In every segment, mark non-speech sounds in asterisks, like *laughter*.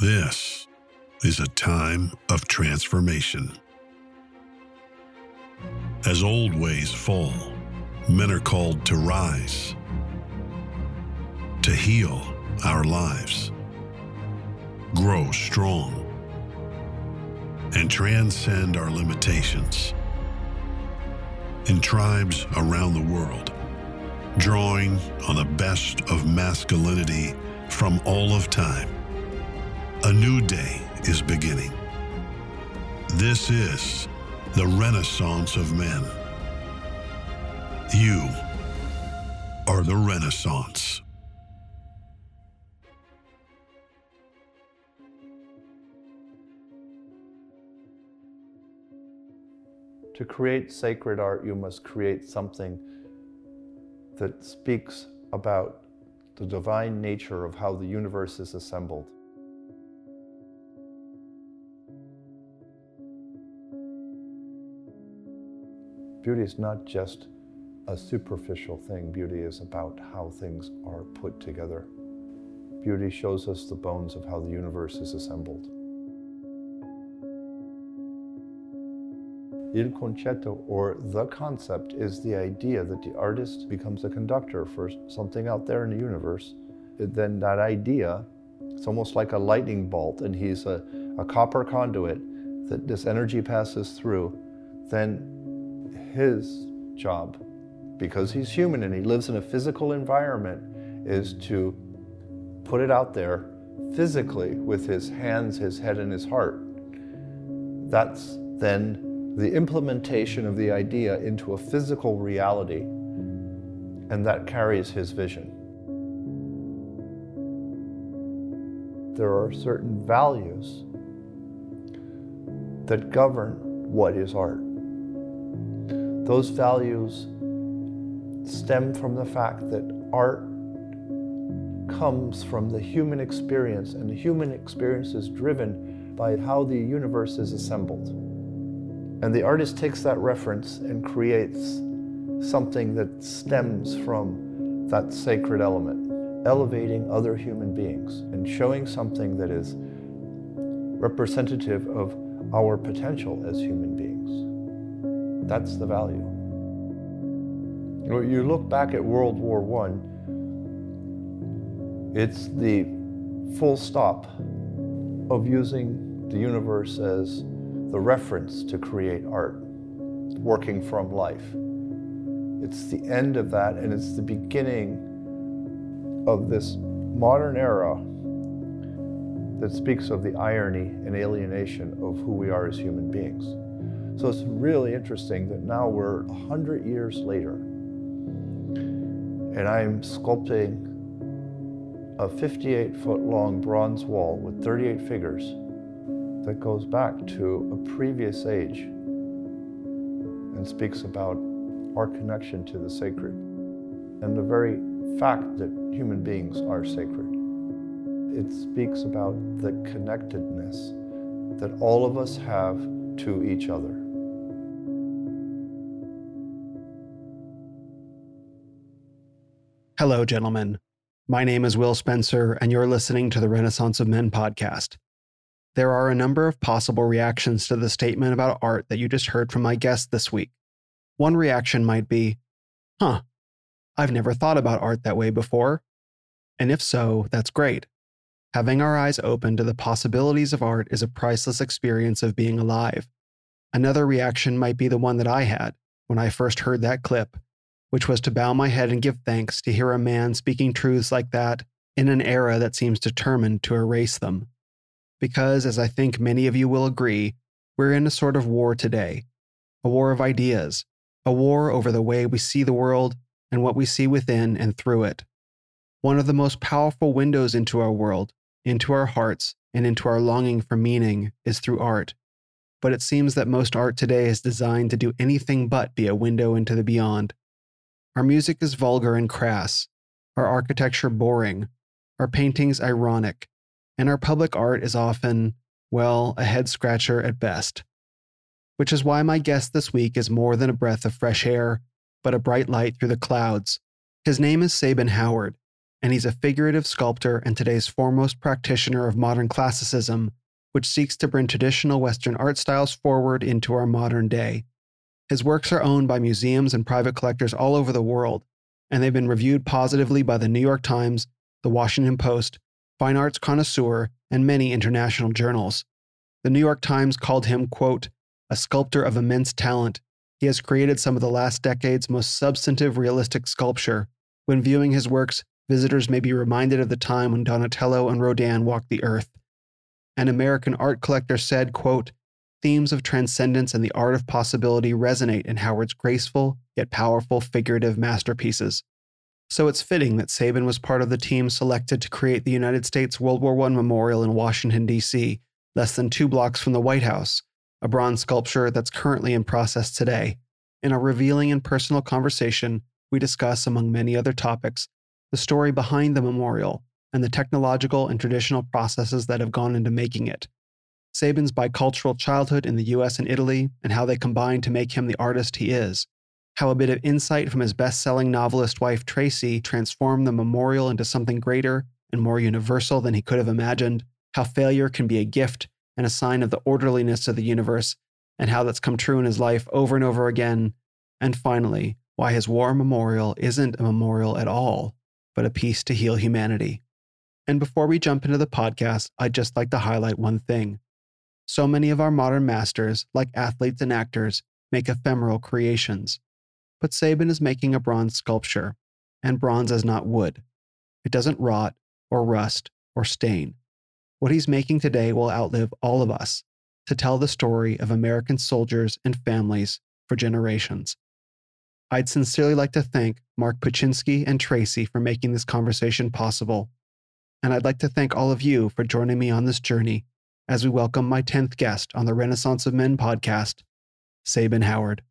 This is a time of transformation. As old ways fall, men are called to rise, to heal our lives, grow strong, and transcend our limitations. In tribes around the world, drawing on the best of masculinity from all of time, a new day is beginning. This is the Renaissance of men. You are the Renaissance. To create sacred art, you must create something that speaks about the divine nature of how the universe is assembled. Beauty is not just a superficial thing. Beauty is about how things are put together. Beauty shows us the bones of how the universe is assembled. Il concetto, or the concept, is the idea that the artist becomes a conductor for something out there in the universe. Then that idea, it's almost like a lightning bolt, and he's a, a copper conduit that this energy passes through. Then his job, because he's human and he lives in a physical environment, is to put it out there physically with his hands, his head, and his heart. That's then the implementation of the idea into a physical reality, and that carries his vision. There are certain values that govern what is art. Those values stem from the fact that art comes from the human experience, and the human experience is driven by how the universe is assembled. And the artist takes that reference and creates something that stems from that sacred element, elevating other human beings and showing something that is representative of our potential as human beings. That's the value. You look back at World War I, it's the full stop of using the universe as the reference to create art, working from life. It's the end of that, and it's the beginning of this modern era that speaks of the irony and alienation of who we are as human beings. So it's really interesting that now we're 100 years later, and I'm sculpting a 58 foot long bronze wall with 38 figures that goes back to a previous age and speaks about our connection to the sacred and the very fact that human beings are sacred. It speaks about the connectedness that all of us have to each other. Hello, gentlemen. My name is Will Spencer, and you're listening to the Renaissance of Men podcast. There are a number of possible reactions to the statement about art that you just heard from my guest this week. One reaction might be, huh, I've never thought about art that way before. And if so, that's great. Having our eyes open to the possibilities of art is a priceless experience of being alive. Another reaction might be the one that I had when I first heard that clip which was to bow my head and give thanks to hear a man speaking truths like that in an era that seems determined to erase them. Because, as I think many of you will agree, we're in a sort of war today a war of ideas, a war over the way we see the world and what we see within and through it. One of the most powerful windows into our world, into our hearts, and into our longing for meaning is through art. But it seems that most art today is designed to do anything but be a window into the beyond. Our music is vulgar and crass, our architecture boring, our paintings ironic, and our public art is often, well, a head scratcher at best. Which is why my guest this week is more than a breath of fresh air, but a bright light through the clouds. His name is Sabin Howard, and he's a figurative sculptor and today's foremost practitioner of modern classicism, which seeks to bring traditional Western art styles forward into our modern day. His works are owned by museums and private collectors all over the world, and they've been reviewed positively by the New York Times, the Washington Post, Fine Arts Connoisseur, and many international journals. The New York Times called him, quote, a sculptor of immense talent. He has created some of the last decade's most substantive realistic sculpture. When viewing his works, visitors may be reminded of the time when Donatello and Rodin walked the earth. An American art collector said, quote, themes of transcendence and the art of possibility resonate in Howard's graceful yet powerful figurative masterpieces. So it's fitting that Sabin was part of the team selected to create the United States World War I Memorial in Washington, D.C., less than two blocks from the White House, a bronze sculpture that's currently in process today. In a revealing and personal conversation, we discuss, among many other topics, the story behind the memorial and the technological and traditional processes that have gone into making it. Sabin's bicultural childhood in the US and Italy and how they combined to make him the artist he is. How a bit of insight from his best selling novelist wife Traci transformed the memorial into something greater and more universal than he could have imagined. How failure can be a gift and a sign of the orderliness of the universe, and how that's come true in his life over and over again. And finally, why his war memorial isn't a memorial at all, but a piece to heal humanity. And before we jump into the podcast, I'd just like to highlight one thing. So many of our modern masters, like athletes and actors, make ephemeral creations. But Sabin is making a bronze sculpture, and bronze is not wood. It doesn't rot or rust or stain. What he's making today will outlive all of us to tell the story of American soldiers and families for generations. I'd sincerely like to thank Mark Puchinsky and Traci for making this conversation possible. And I'd like to thank all of you for joining me on this journey as we welcome my 10th guest on the Renaissance of Men podcast, Sabin Howard.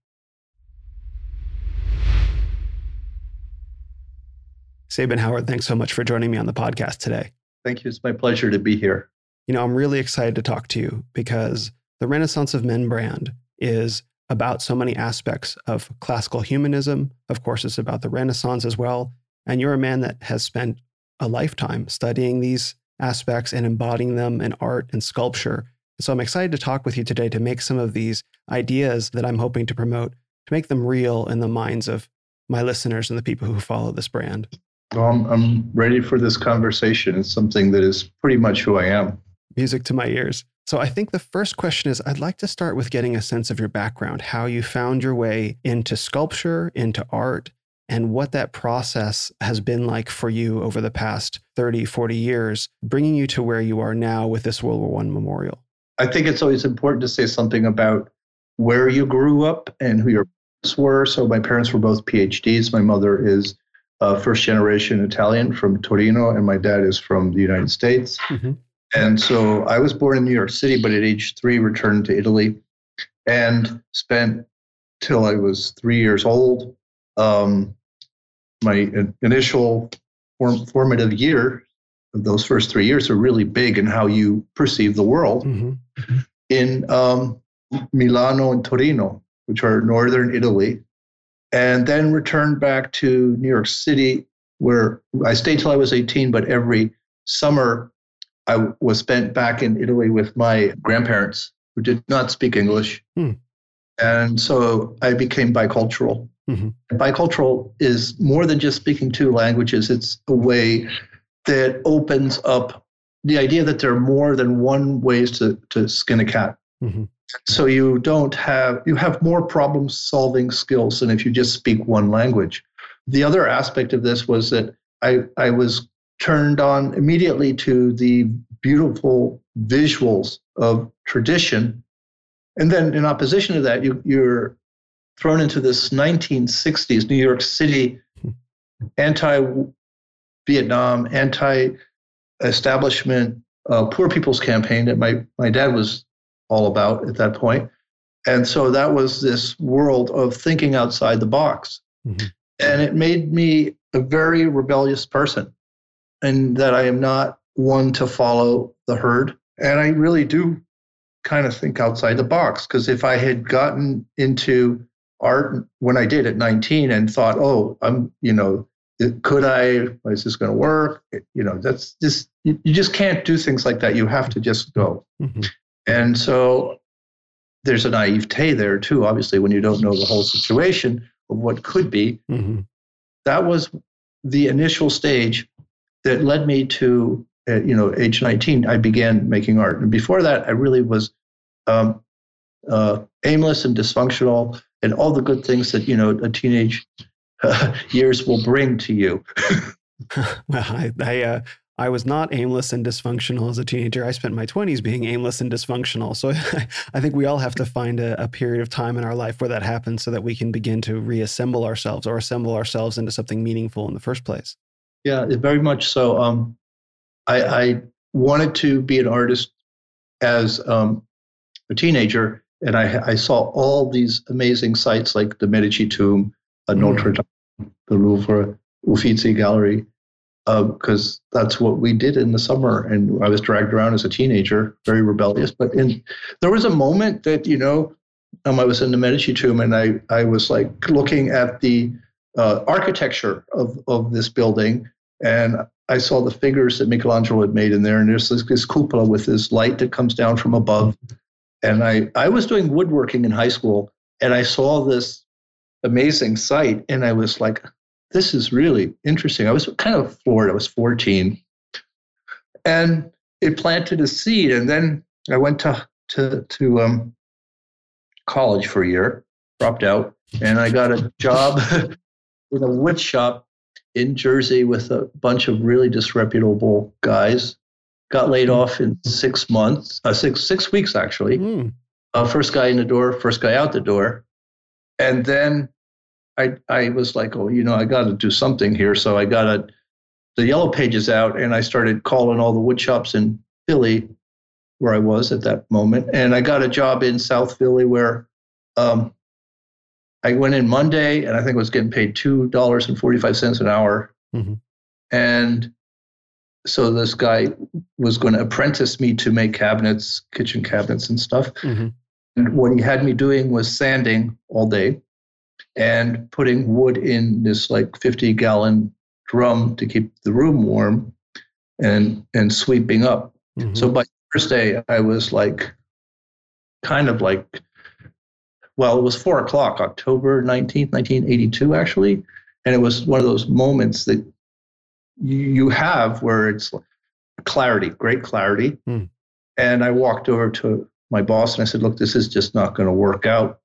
Sabin Howard, thanks so much for joining me on the podcast today. Thank you. It's my pleasure to be here. You know, I'm really excited to talk to you because the Renaissance of Men brand is about so many aspects of classical humanism. Of course, it's about the Renaissance as well. And you're a man that has spent a lifetime studying these aspects and embodying them in art and sculpture. So I'm excited to talk with you today to make some of these ideas that I'm hoping to promote, to make them real in the minds of my listeners and the people who follow this brand. Well, I'm, I'm ready for this conversation. It's something that is pretty much who I am. Music to my ears. So I think the first question is I'd like to start with getting a sense of your background, how you found your way into sculpture, into art, and what that process has been like for you over the past 30, 40 years, bringing you to where you are now with this World War I memorial. I think it's always important to say something about where you grew up and who your parents were. So my parents were both PhDs. My mother is uh, first generation Italian from Torino, and my dad is from the United States. Mm-hmm. And so I was born in New York City, but at age three returned to Italy and spent till I was three years old. Um, my initial form, formative year, of those first three years, are really big in how you perceive the world. Mm-hmm. In um, Milano and Torino, which are northern Italy, and then returned back to New York City, where I stayed till I was 18, but every summer I was spent back in Italy with my grandparents who did not speak English. Hmm. And so I became bicultural. Mm-hmm. Bicultural is more than just speaking two languages, it's a way that opens up the idea that there are more than one ways to, to skin a cat. Mm-hmm. So you don't have you have more problem solving skills than if you just speak one language. The other aspect of this was that I, I was turned on immediately to the beautiful visuals of tradition. And then in opposition to that, you, you're thrown into this 1960s New York City anti Vietnam, anti establishment uh, poor people's campaign that my, my dad was all about at that point. And so that was this world of thinking outside the box. Mm-hmm. And it made me a very rebellious person, and that I am not one to follow the herd. And I really do kind of think outside the box because if I had gotten into art when I did at 19 and thought, oh, I'm, you know, could I? Is this going to work? You know, that's just you, you, just can't do things like that. You have to just go. Mm-hmm. And so there's a naivete there too. Obviously, when you don't know the whole situation of what could be, mm-hmm. that was the initial stage that led me to uh, you know age 19. I began making art, and before that, I really was um, uh, aimless and dysfunctional, and all the good things that you know a teenage *laughs* years will bring to you. well, *laughs* *laughs* I I, uh, I was not aimless and dysfunctional as a teenager. I spent my twenties being aimless and dysfunctional. So I think we all have to find a, a, period of time in our life where that happens, so that we can begin to reassemble ourselves or assemble ourselves into something meaningful in the first place. Yeah, very much so. Um, I, I wanted to be an artist as um, a teenager, and I, I saw all these amazing sites like the Medici Tomb at mm. Notre Dame, the Louvre, Uffizi Gallery, because uh, that's what we did in the summer. And I was dragged around as a teenager, very rebellious. But in, there was a moment that, you know, um, I was in the Medici Tomb and I, I was like looking at the uh, architecture of, of this building. And I saw the figures that Michelangelo had made in there. And there's this, this cupola with this light that comes down from above. And I, I was doing woodworking in high school and I saw this amazing site. And I was like, this is really interesting. I was kind of floored. I was 14. And it planted a seed. And then I went to, to, to um, college for a year, dropped out, and I got a job *laughs* in a wood shop in Jersey with a bunch of really disreputable guys. Got laid off in six months, uh, six six weeks actually. Mm. Uh, first guy in the door, first guy out the door, and then I I was like, oh, you know, I got to do something here. So I got a, the yellow pages out, and I started calling all the wood shops in Philly, where I was at that moment, and I got a job in South Philly where. Um, I went in Monday, and I think I was getting paid two dollars and forty five cents an hour, mm-hmm. and so this guy was going to apprentice me to make cabinets, kitchen cabinets, and stuff. Mm-hmm. And what he had me doing was sanding all day and putting wood in this like 50 gallon drum to keep the room warm and and sweeping up. Mm-hmm. So by Thursday, I was like kind of like well, it was four o'clock, October 19th, 1982, actually. And it was one of those moments that you have where it's clarity, great clarity. Mm. And I walked over to my boss and I said, look, this is just not going to work out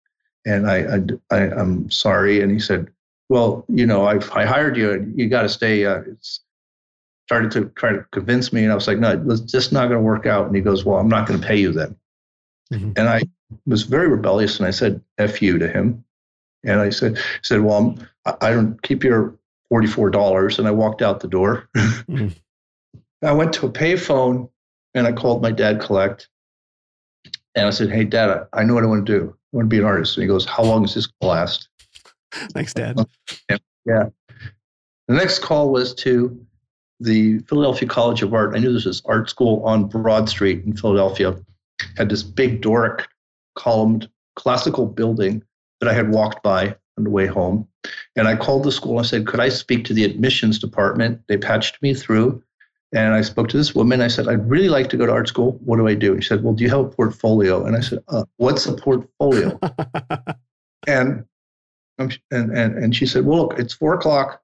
and I, I, I am sorry. And he said, well, you know, I've, I hired you and you got to stay. Uh, it's started to try to convince me. And I was like, no, it's just not going to work out. And he goes, well, I'm not going to pay you then. Mm-hmm. And I was very rebellious. And I said, F you to him. And I said, said, well, I'm, I don't keep your $44. And I walked out the door. mm-hmm. *laughs* I went to a payphone and I called my dad collect. And I said, hey, dad, I know what I want to do. I want to be an artist. And he goes, How long is this going to last? *laughs* Thanks, Dad. Yeah. The next call was to the Philadelphia College of Art. I knew this was art school on Broad Street in Philadelphia. Had this big Doric columned classical building that I had walked by on the way home. And I called the school and I said, Could I speak to the admissions department? They patched me through. And I spoke to this woman. I said, I'd really like to go to art school. What do I do? And she said, Well, do you have a portfolio? And I said, uh, What's a portfolio? *laughs* and, and, and, and she said, Well, look, it's four o'clock.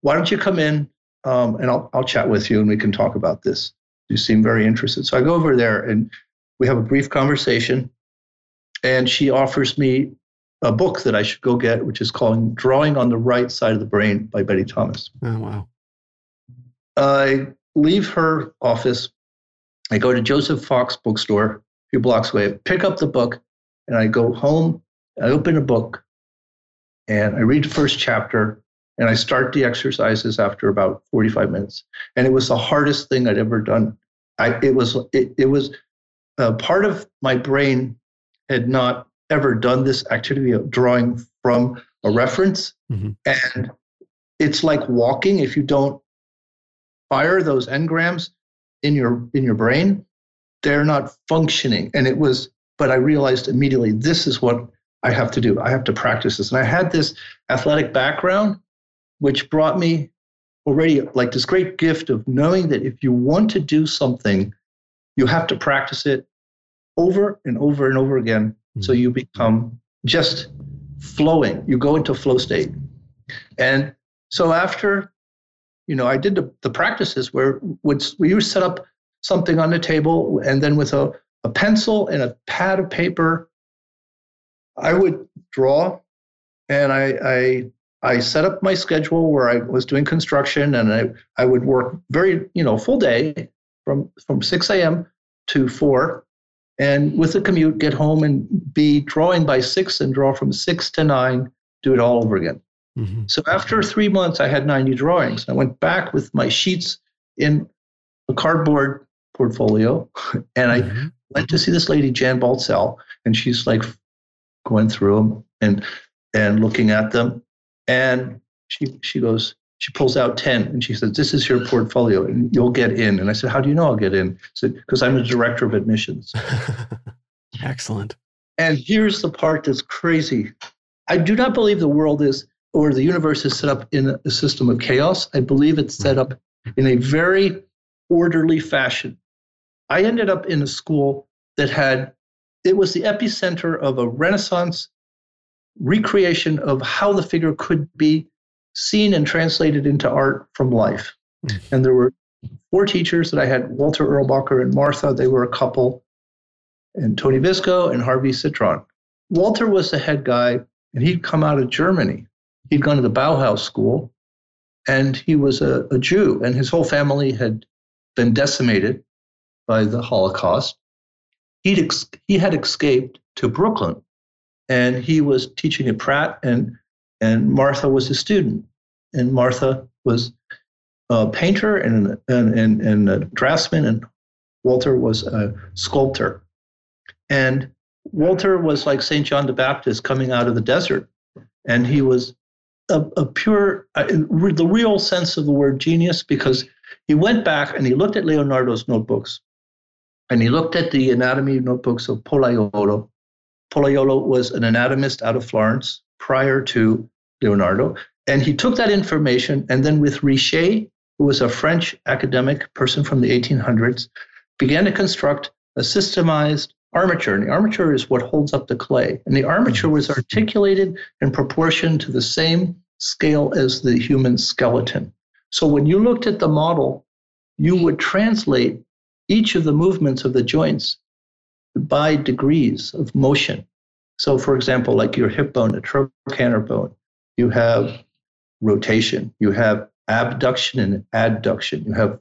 Why don't you come in um, and I'll, I'll chat with you and we can talk about this. You seem very interested. So I go over there and we have a brief conversation. And she offers me a book that I should go get, which is called Drawing on the Right Side of the Brain by Betty Thomas. Oh, wow. I leave her office. I go to Joseph Fox bookstore a few blocks away, pick up the book, and I go home. I open a book and I read the first chapter and I start the exercises after about 45 minutes. And it was the hardest thing I'd ever done. I, it was it, it was uh, part of my brain had not ever done this activity of drawing from a reference, mm-hmm. and it's like walking. If you don't fire those engrams in your in your brain, they're not functioning. And it was, but I realized immediately this is what I have to do. I have to practice this. And I had this athletic background, which brought me already like this great gift of knowing that if you want to do something, you have to practice it over and over and over again. Mm-hmm. So you become just flowing. You go into flow state. And so after, you know, I did the, the practices where would we would set up something on the table and then with a, a pencil and a pad of paper, I would draw and I, I I set up my schedule where I was doing construction and I, I would work very, you know, full day from, from 6 a.m. to 4 and with the commute get home and be drawing by 6 and draw from 6 to 9, do it all over again. Mm-hmm. So after three months, I had 90 drawings. I went back with my sheets in a cardboard portfolio *laughs* and I mm-hmm. went to see this lady, Jan Baltzell, and she's like going through them and and looking at them and she, she goes, she pulls out 10 and she says, This is your portfolio and you'll get in. And I said, How do you know I'll get in? I said, Because I'm the director of admissions. *laughs* Excellent. And here's the part that's crazy. I do not believe the world is or the universe is set up in a system of chaos. I believe it's set up in a very orderly fashion. I ended up in a school that had, it was the epicenter of a Renaissance recreation of how the figure could be seen and translated into art from life. Mm. And there were four teachers that I had Walter Erlbacher and Martha. They were a couple, and Tony Visco and Harvey Citron. Walter was the head guy, and he'd come out of Germany. He'd gone to the Bauhaus school, and he was a, a Jew, and his whole family had been decimated by the Holocaust. He'd ex- he had escaped to Brooklyn and he was teaching at Pratt, and and Martha was a student, and Martha was a painter and and and, and a draftsman, and Walter was a sculptor, and Walter was like Saint John the Baptist coming out of the desert, and he was a, a pure, uh, the real sense of the word genius because he went back and he looked at Leonardo's notebooks, and he looked at the anatomy notebooks of Pollaiuolo, Pollaiuolo was an anatomist out of Florence prior to Leonardo. And he took that information and then with Richer, who was a French academic person from the 1800s, began to construct a systemized armature. And the armature is what holds up the clay. And the armature was mm-hmm. articulated in proportion to the same scale as the human skeleton. So when you looked at the model, you would translate each of the movements of the joints by degrees of motion. So, for example, like your hip bone, a trochanter bone, you have rotation, you have abduction and adduction, you have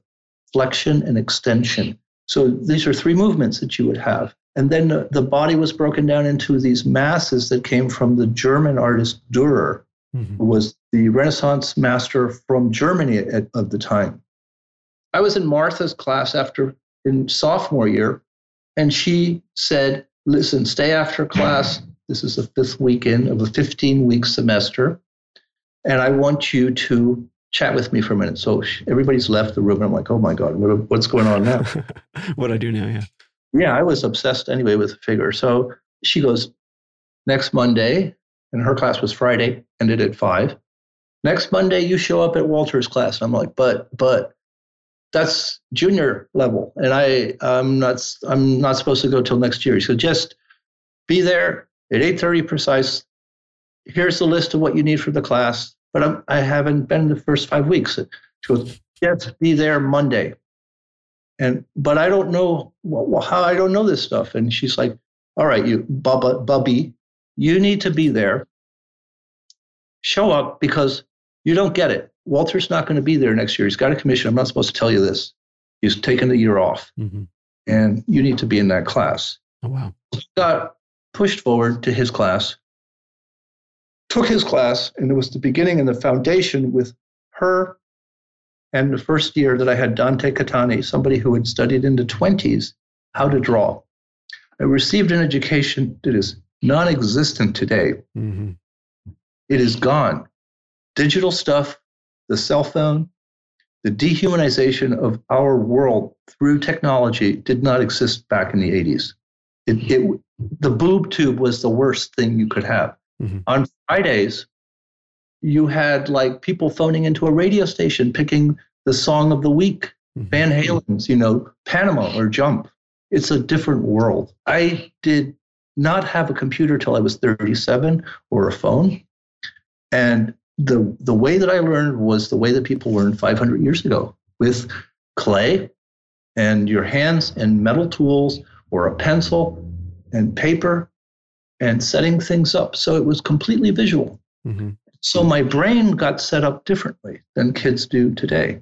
flexion and extension. So, these are three movements that you would have. And then the, body was broken down into these masses that came from the German artist Dürer, mm-hmm. who was the Renaissance master from Germany at, of the time. I was in Martha's class after in sophomore year, and she said, listen, stay after class. This is the fifth weekend of a 15 week semester. And I want you to chat with me for a minute. So everybody's left the room. And I'm like, oh my God, what, what's going on now? *laughs* what I do now, yeah. Yeah, I was obsessed anyway with the figure. So she goes, next Monday, and her class was Friday, ended at five. Next Monday, you show up at Walter's class. And I'm like, but, but that's junior level, and I I'm not I'm not supposed to go till next year. So just be there at 8:30 precise. Here's the list of what you need for the class, but I'm, I haven't been the first five weeks. She goes, just be there Monday, and but I don't know well, how I don't know this stuff. And she's like, all right, you Bubba Bubby, you need to be there. Show up because you don't get it. Walter's not going to be there next year. He's got a commission. I'm not supposed to tell you this. He's taken the year off, mm-hmm. and you need to be in that class. Oh, wow. Got pushed forward to his class, took his class, and it was the beginning and the foundation with her. And the first year that I had Dante Catani, somebody who had studied in the 20s how to draw. I received an education that is non existent today. Mm-hmm. It is gone. Digital stuff the cell phone, the dehumanization of our world through technology did not exist back in the 80s. It, it, the boob tube was the worst thing you could have. Mm-hmm. On Fridays, you had like people phoning into a radio station picking the song of the week, mm-hmm. Van Halen's, you know, Panama or Jump. It's a different world. I did not have a computer till I was 37 or a phone. And the the way that I learned was the way that people learned 500 years ago with clay and your hands and metal tools or a pencil and paper and setting things up. So it was completely visual. Mm-hmm. So my brain got set up differently than kids do today.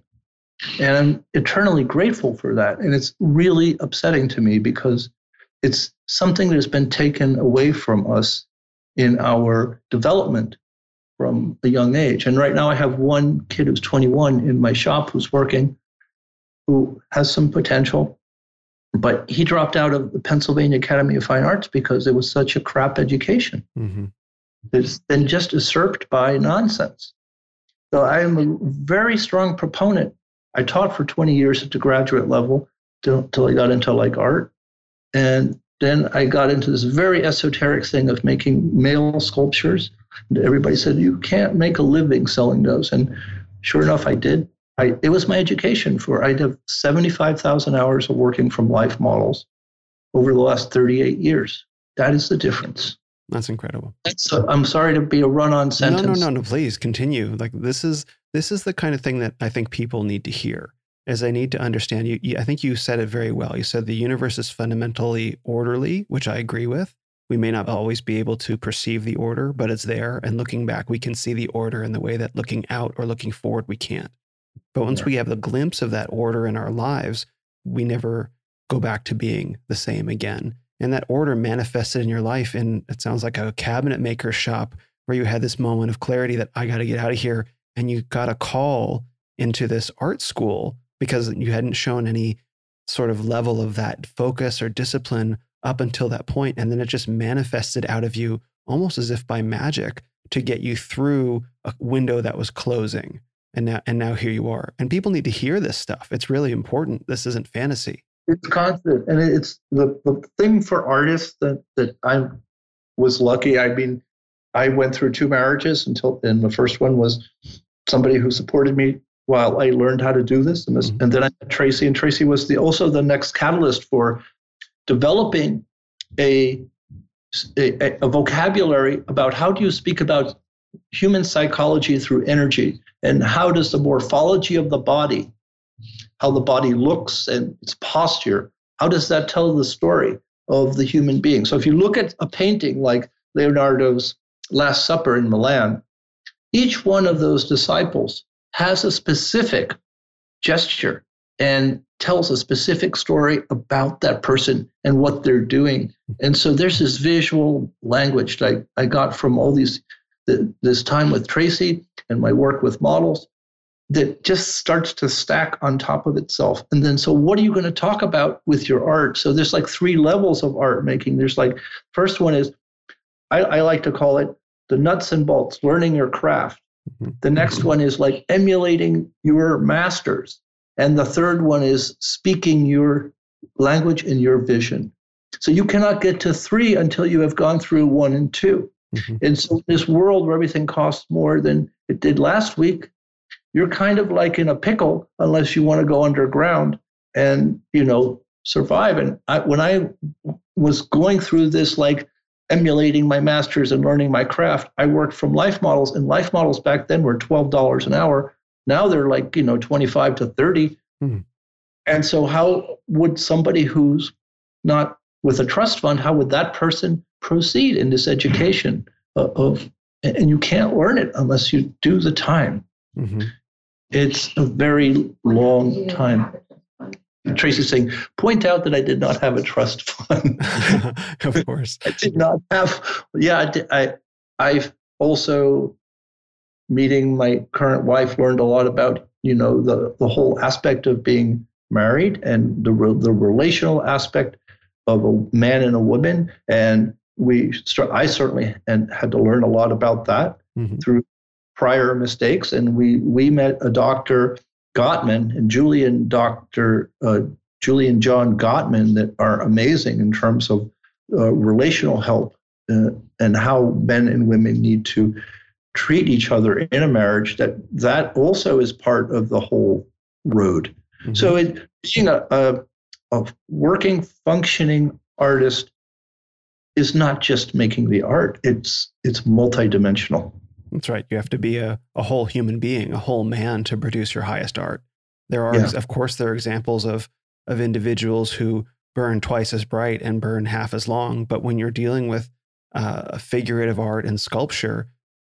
And I'm eternally grateful for that. And it's really upsetting to me because it's something that has been taken away from us in our development from a young age. And right now, I have one kid who's 21 in my shop who's working, who has some potential, but he dropped out of the Pennsylvania Academy of Fine Arts because it was such a crap education. Mm-hmm. It's been just usurped by nonsense. So I am a very strong proponent. I taught for 20 years at the graduate level till, I got into like art. And then I got into this very esoteric thing of making male sculptures And everybody said you can't make a living selling those and sure enough i did I, it was my education for i have 75000 hours of working from life models over the last 38 years that is the difference that's incredible so i'm sorry to be a run-on sentence no no no no please continue like this is this is the kind of thing that i think people need to hear is I need to understand you, you. I think you said it very well. You said the universe is fundamentally orderly, which I agree with. We may not always be able to perceive the order, but it's there. And looking back, we can see the order in the way that looking out or looking forward, we can't. But once yeah. we have the glimpse of that order in our lives, we never go back to being the same again. And that order manifested in your life in, it sounds like a cabinet maker shop where you had this moment of clarity that I got to get out of here. And you got a call into this art school because you hadn't shown any sort of level of that focus or discipline up until that point, and then it just manifested out of you almost as if by magic to get you through a window that was closing. And now, and now here you are. And people need to hear this stuff. It's really important. This isn't fantasy. It's constant, and it's the the thing for artists that that I was lucky. I mean, I went through two marriages until, and the first one was somebody who supported me while I learned how to do this. And, this, mm-hmm. and then I met Traci, and Traci was the also the next catalyst for developing a, a, a vocabulary about how do you speak about human psychology through energy and how does the morphology of the body how the body looks and its posture how does that tell the story of the human being so if you look at a painting like leonardo's last supper in milan each one of those disciples has a specific gesture and tells a specific story about that person and what they're doing. And so there's this visual language that I, I got from all these this time with Traci and my work with models that just starts to stack on top of itself. And then so what are you going to talk about with your art? So there's like three levels of art making. There's like first one is I, I like to call it the nuts and bolts, learning your craft. Mm-hmm. The next one is like emulating your masters. And the third one is speaking your language and your vision. So you cannot get to three until you have gone through one and 2 mm-hmm. And so this world where everything costs more than it did last week, you're kind of like in a pickle unless you want to go underground and you know survive. And I, when I was going through this, like emulating my masters and learning my craft, I worked from life models, and life models back then were twelve dollars an hour. Now they're like, you know, 25 to 30. Hmm. And so, how would somebody who's not with a trust fund, how would that person proceed in this education of, of and you can't learn it unless you do the time. Mm-hmm. It's a very long time. Traci's saying, point out that I did not have a trust *laughs* fund. *laughs* of course. I did not have, yeah, I, I, I've also meeting my current wife, learned a lot about you know the the whole aspect of being married and the the relational aspect of a man and a woman, and we I certainly and had to learn a lot about that mm-hmm. through prior mistakes, and we we met a doctor Gottman and Julian Doctor uh, Julian John Gottman that are amazing in terms of uh, relational help uh, and how men and women need to treat each other in a marriage that that also is part of the whole road mm-hmm. so it, being a, a, a working functioning artist is not just making the art it's it's multidimensional. That's right. You have to be a, a whole human being a whole man to produce your highest art. There are yeah. of course there are examples of of individuals who burn twice as bright and burn half as long but when you're dealing with uh, figurative art and sculpture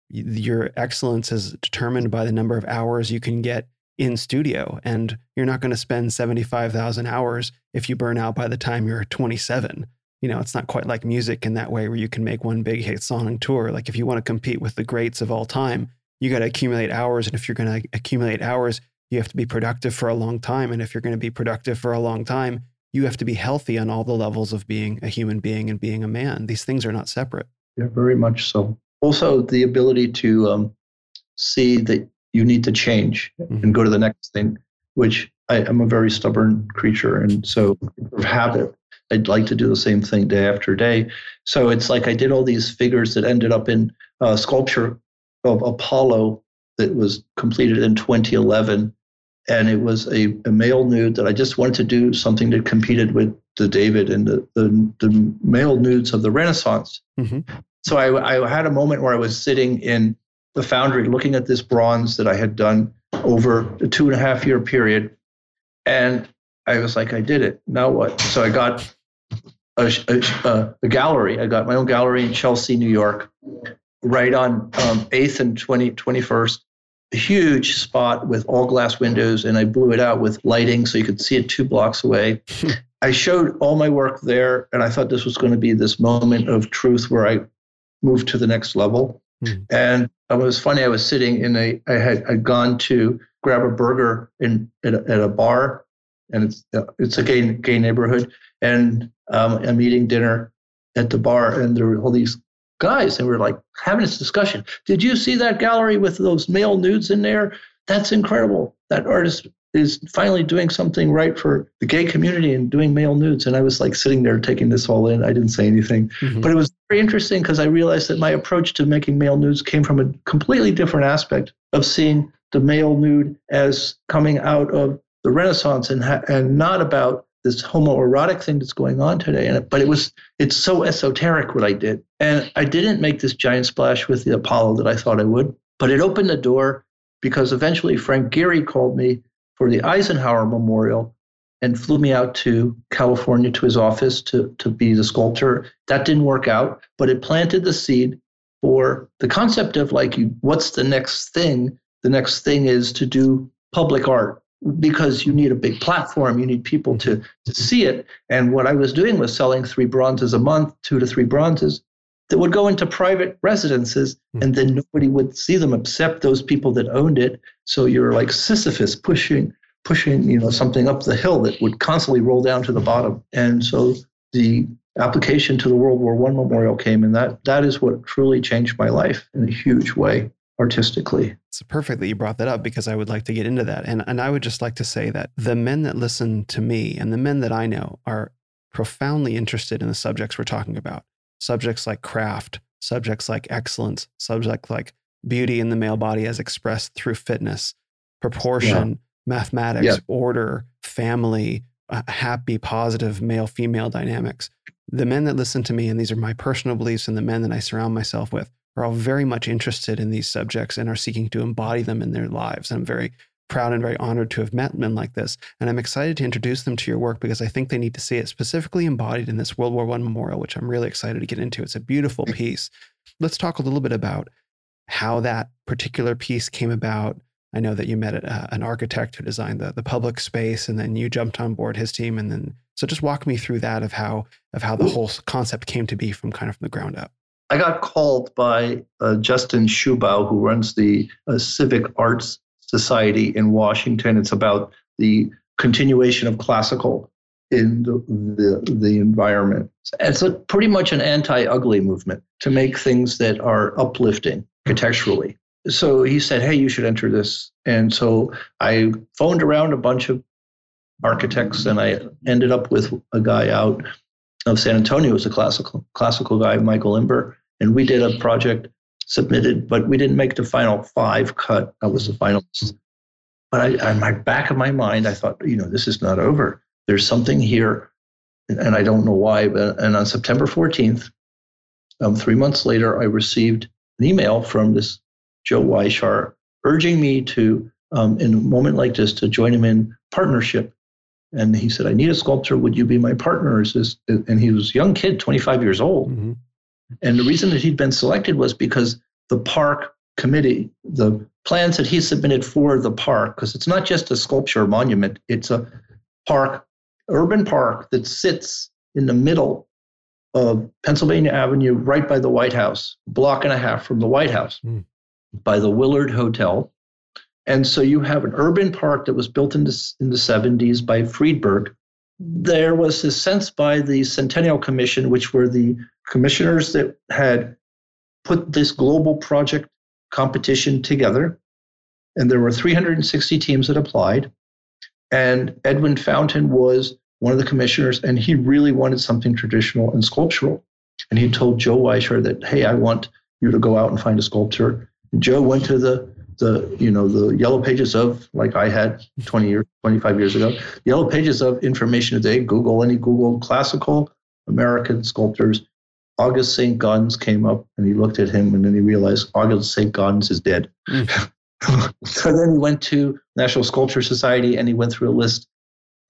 your excellence is determined by the number of hours you can get in studio and you're not going to spend 75,000 hours if you burn out by the time you're 27 you know it's not quite like music in that way where you can make one big hit song and tour like if you want to compete with the greats of all time you got to accumulate hours and if you're going to accumulate hours you have to be productive for a long time and if you're going to be productive for a long time you have to be healthy on all the levels of being a human being and being a man these things are not separate yeah very much so also the ability to um, see that you need to change mm-hmm. and go to the next thing, which I, am a very stubborn creature. And so, of habit, I'd like to do the same thing day after day. So it's like I did all these figures that ended up in a sculpture of Apollo that was completed in 2011. And it was a, a male nude that I just wanted to do something that competed with the David and the, the, the male nudes of the Renaissance. Mm-hmm. So I, I had a moment where I was sitting in the foundry looking at this bronze that I had done over a two and a half year period. And I was like, I did it. Now what? So I got a, a, a gallery. I got my own gallery in Chelsea, New York, right on um, 8th and 20, 21st. A huge spot with all glass windows, and I blew it out with lighting so you could see it two blocks away. *laughs* I showed all my work there, and I thought this was going to be this moment of truth where I moved to the next level. Mm. And it was funny. I was sitting in a. I had I'd gone to grab a burger in at a, at a bar, and it's it's a gay gay neighborhood, and um, I'm eating dinner at the bar, and there were all these guys, and we are like having this discussion. Did you see that gallery with those male nudes in there? That's incredible. That artist is finally doing something right for the gay community and doing male nudes. And I was like sitting there taking this all in. I didn't say anything, mm-hmm. but it was very interesting because I realized that my approach to making male nudes came from a completely different aspect of seeing the male nude as coming out of the Renaissance and ha- and not about this homoerotic thing that's going on today. And but it was it's so esoteric what I did, and I didn't make this giant splash with the Apollo that I thought I would. But it opened the door because eventually Frank Gehry called me for the Eisenhower Memorial and flew me out to California to his office to, to be the sculptor. That didn't work out, but it planted the seed for the concept of like, what's the next thing? The next thing is to do public art because you need a big platform. You need people to, to see it. And what I was doing was selling three bronzes a month, two to three bronzes that would go into private residences hmm. and then nobody would see them except those people that owned it so you're like sisyphus pushing pushing you know something up the hill that would constantly roll down to the bottom and so the application to the world war one memorial came and that that is what truly changed my life in a huge way artistically it's perfect that you brought that up because i would like to get into that and, and i would just like to say that the men that listen to me and the men that i know are profoundly interested in the subjects we're talking about subjects like craft, subjects like excellence, subjects like beauty in the male body as expressed through fitness, proportion, yeah. mathematics, yeah. order, family, uh, happy, positive male female dynamics. The men that listen to me, and these are my personal beliefs, and the men that I surround myself with, are all very much interested in these subjects and are seeking to embody them in their lives. I'm very proud and very honored to have met men like this. And I'm excited to introduce them to your work because I think they need to see it specifically embodied in this World War I memorial, which I'm really excited to get into. It's a beautiful piece. Let's talk a little bit about how that particular piece came about. I know that you met uh, an architect who designed the, the public space, and then you jumped on board his team. And then, so just walk me through that of how of how the whole concept came to be from kind of from the ground up. I got called by uh, Justin Shubow, who runs the uh, Civic Arts society in Washington. It's about the continuation of classical in the, the, the environment. It's a, pretty much an anti-ugly movement to make things that are uplifting architecturally. So he said, "Hey, you should enter this." And so I phoned around a bunch of architects, and I ended up with a guy out of San Antonio, who's a classical classical guy, Michael Imber, and we did a project submitted, but we didn't make the final five cut. That was the final. But I, in my back of my mind, I thought, you know, this is not over. There's something here, and I don't know why. But and on September 14th, um, three months later, I received an email from this Joe Weishar urging me to, um, in a moment like this, to join him in partnership. And he said, "I need a sculptor. Would you be my partner?" Is this? And he was a young kid, 25 years old. Mm-hmm. And the reason that he'd been selected was because the park committee, the plans that he submitted for the park, because it's not just a sculpture monument, it's a park, urban park that sits in the middle of Pennsylvania Avenue, right by the White House, block and a half from the White House, mm. by the Willard Hotel. And so you have an urban park that was built in the, in the 70s by Friedberg. There was this sense by the Centennial Commission, which were the commissioners that had put this global project competition together. And there were 360 teams that applied. And Edwin Fountain was one of the commissioners, and he really wanted something traditional and sculptural. And he told Joe Weishar that, hey, I want you to go out and find a sculptor. And Joe went to the the you know the yellow pages of like I had 20 years 25 years ago yellow pages of information today Google any Google classical American sculptors August St. Gaudens came up and he looked at him and then he realized August St. Gaudens is dead mm. *laughs* so then he went to National Sculpture Society and he went through a list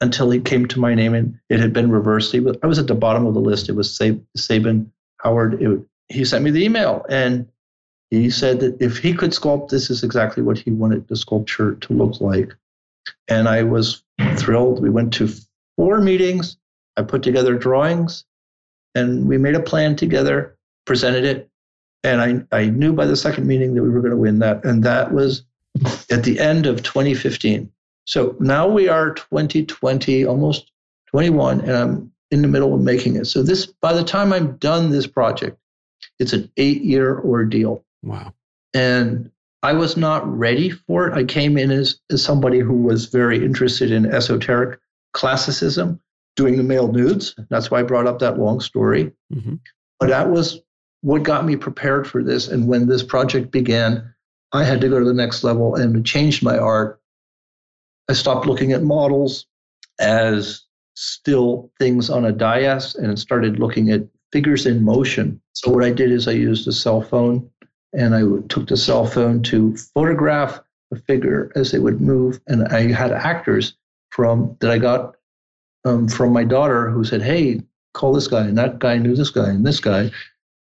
until he came to my name and it had been reversed. He was, I was at the bottom of the list. It was Sabin Howard. It, he sent me the email and he said that if he could sculpt, this is exactly what he wanted the sculpture to look like. And I was thrilled. We went to four meetings. I put together drawings and we made a plan together, presented it. And I, I knew by the second meeting that we were going to win that. And that was at the end of 2015. So now we are 2020, almost 21, and I'm in the middle of making it. So this, by the time I'm done this project, it's an eight-year ordeal. Wow. And I was not ready for it. I came in as, as somebody who was very interested in esoteric classicism, doing the male nudes. That's why I brought up that long story. Mm-hmm. But that was what got me prepared for this. And when this project began, I had to go to the next level and change my art I stopped looking at models as still things on a dais and started looking at figures in motion. So what I did is I used a cell phone and I took the cell phone to photograph a figure as they would move. And I had actors from that I got um, from my daughter who said, "Hey, call this guy," and that guy knew this guy and this guy.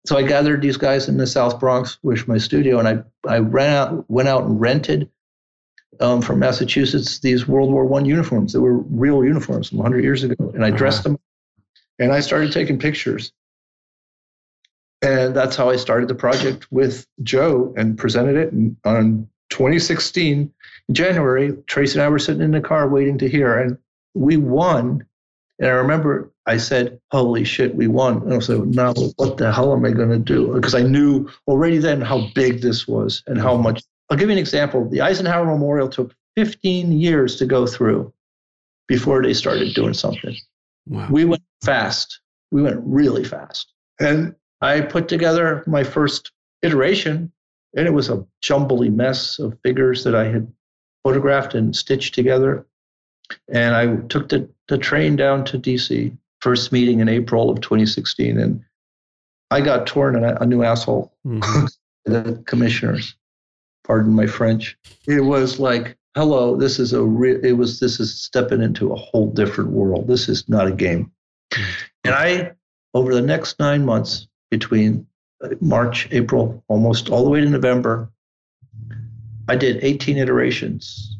So I gathered these guys in the South Bronx, which my studio, and I I ran out, went out and rented um, from Massachusetts these World War One uniforms that were real uniforms from 100 years ago, and I dressed uh-huh. them, and I started taking pictures, and that's how I started the project with Joe and presented it on 2016 January. Traci and I were sitting in the car waiting to hear, and we won. And I remember I said, "Holy shit, we won!" And I said, "Now, what the hell am I going to do?" Because I knew already then how big this was and how much I'll give you an example. The Eisenhower Memorial took 15 years to go through before they started doing something. Wow. We went fast. We went really fast. And I put together my first iteration, and it was a jumbly mess of figures that I had photographed and stitched together. And I took the, the train down to DC, first meeting in April of 2016. And I got torn a, a new asshole, mm-hmm. *laughs* the commissioners pardon my French. It was like, hello, this is a real, it was, this is stepping into a whole different world. This is not a game. And I, over the next nine months between uh, March, April, almost all the way to November, I did 18 iterations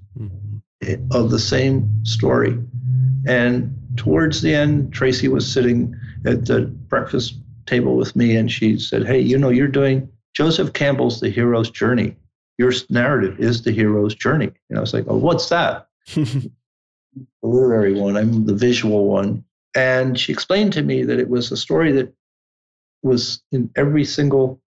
of the same story. And towards the end, Traci was sitting at the breakfast table with me and she said, Hey, you know, you're doing Joseph Campbell's The Hero's Journey your narrative is the hero's journey. And I was like, oh, what's that? *laughs* the literary one. I'm the visual one. And she explained to me that it was a story that was in every single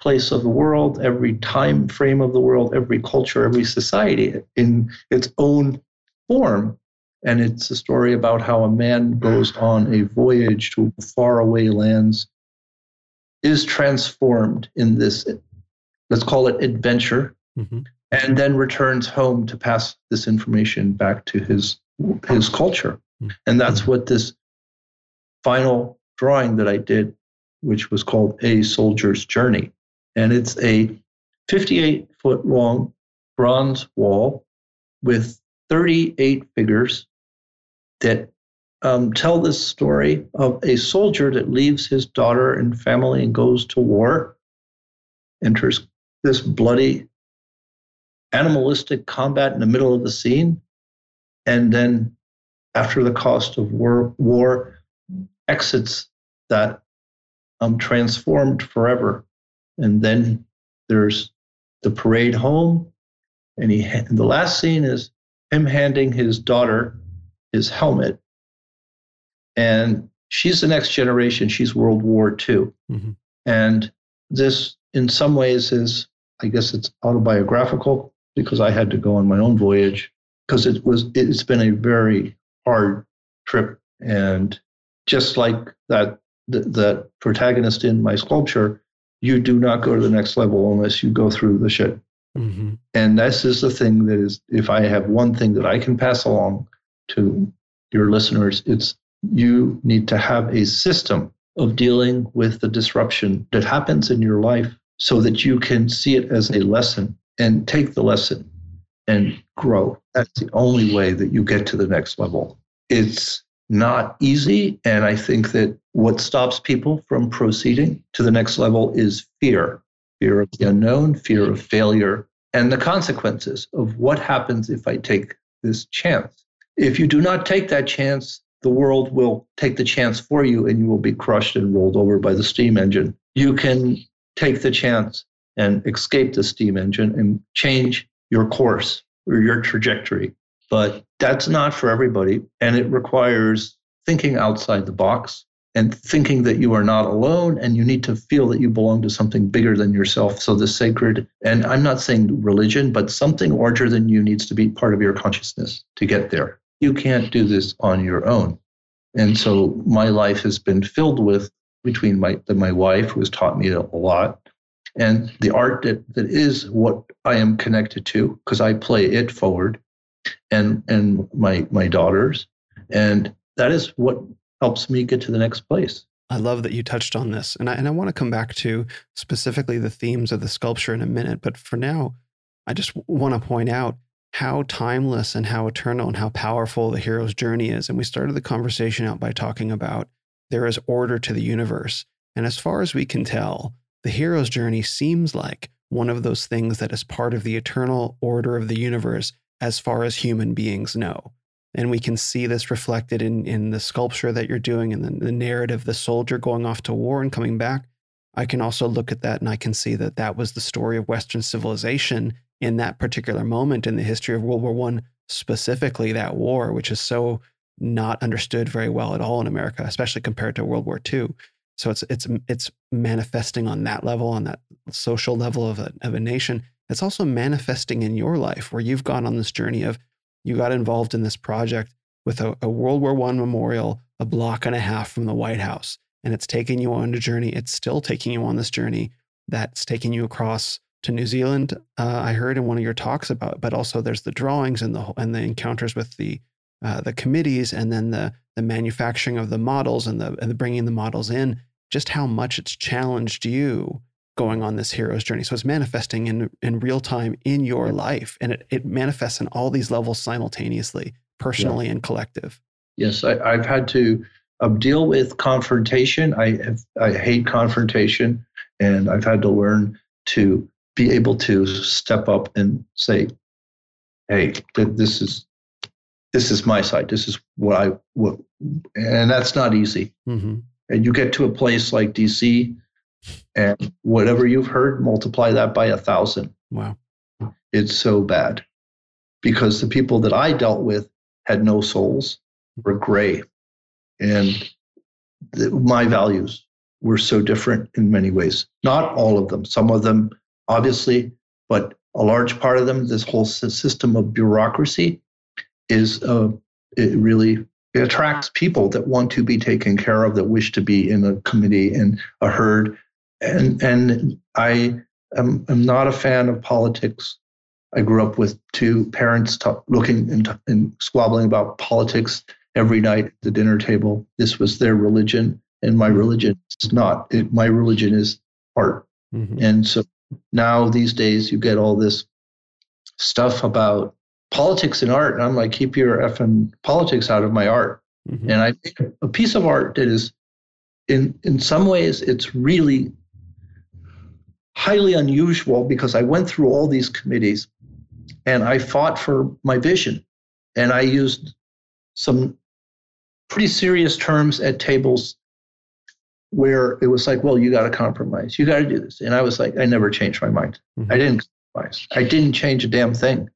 place of the world, every time frame of the world, every culture, every society in its own form. And it's a story about how a man goes on a voyage to faraway lands, is transformed in this let's call it adventure, hmm and then returns home to pass this information back to his his culture. Mm. And that's what this final drawing that I did, which was called A Soldier's Journey. And it's a 58 foot long bronze wall with 38 figures that um, tell this story of a soldier that leaves his daughter and family and goes to war, enters this bloody animalistic combat in the middle of the scene, and then after the cost of war, war exits that um, transformed forever. And then there's the parade home, and he and the last scene is him handing his daughter his helmet, and she's the next generation. She's World War II, Mhm. and this, in some ways, is I guess it's autobiographical because I had to go on my own voyage because it was it's been a very hard trip and just like that the, the protagonist in my sculpture you do not go to the next level unless you go through the shit. Hmm and this is the thing that is if i have one thing that i can pass along to your listeners it's you need to have a system of dealing with the disruption that happens in your life so that you can see it as a lesson and take the lesson and grow. That's the only way that you get to the next level. It's not easy and i think that what stops people from proceeding to the next level is fear fear of the unknown fear of failure and the consequences of what happens if I take this chance. If you do not take that chance, the world will take the chance for you and you will be crushed and rolled over by the steam engine. You can take the chance and escape the steam engine and change your course or your trajectory. But that's not for everybody. And it requires thinking outside the box and thinking that you are not alone and you need to feel that you belong to something bigger than yourself. So the sacred, and I'm not saying religion, but something larger than you needs to be part of your consciousness to get there. You can't do this on your own. And so my life has been filled with between my my wife, who has taught me a lot, and the art that, that is what I am connected to, because I play it forward, and and my my daughters. And that is what helps me get to the next place. I love that you touched on this. And I, and I want to come back to specifically the themes of the sculpture in a minute. But for now, I just want to point out how timeless and how eternal and how powerful the hero's journey is. And we started the conversation out by talking about there is order to the universe. And as far as we can tell, the hero's journey seems like one of those things that is part of the eternal order of the universe as far as human beings know. And we can see this reflected in in the sculpture that you're doing and the, the narrative the soldier going off to war and coming back. I can also look at that and i can see that that was the story of western civilization in that particular moment in the history of world war one specifically that war which is so not understood very well at all in america especially compared to world war ii so it's it's it's manifesting on that level on that social level of a, of a nation it's also manifesting in your life where you've gone on this journey of you got involved in this project with a, a World War One memorial a block and a half from the White House, and it's taking you on a journey. It's still taking you on this journey that's taking you across to New Zealand. Uh, I heard in one of your talks about, but also there's the drawings and the and the encounters with the uh, the committees, and then the the manufacturing of the models and the and the bringing the models in. Just how much it's challenged you going on this hero's journey. So it's manifesting in in real time in your life, and it it manifests in all these levels simultaneously, personally and collective. Yes, I, I've had to um, deal with confrontation. I have, I hate confrontation, and I've had to learn to be able to step up and say, "Hey, th- this is this is my side. This is what I what," and that's not easy. hmm And you get to a place like DC, and whatever you've heard, multiply that by a thousand. Wow. It's so bad because the people that I dealt with had no souls, were gray, and the, my values were so different in many ways. Not all of them, some of them, obviously, but a large part of them, this whole system of bureaucracy is uh, it really it attracts people that want to be taken care of, that wish to be in a committee and a herd. And and I I'm, I'm not a fan of politics. I grew up with two parents t- looking and, and squabbling about politics every night at the dinner table. This was their religion, and my religion is not. It, my religion is art. Mm-hmm. And so now these days you get all this stuff about politics and art. And I'm like, keep your effing politics out of my art. Mm-hmm. And I think a piece of art that is in in some ways it's really highly unusual because I went through all these committees and I fought for my vision. And I used some pretty serious terms at tables where it was like, well, you got to compromise. You got to do this. And I was like, I never changed my mind. Mm-hmm. I didn't compromise. I didn't change a damn thing.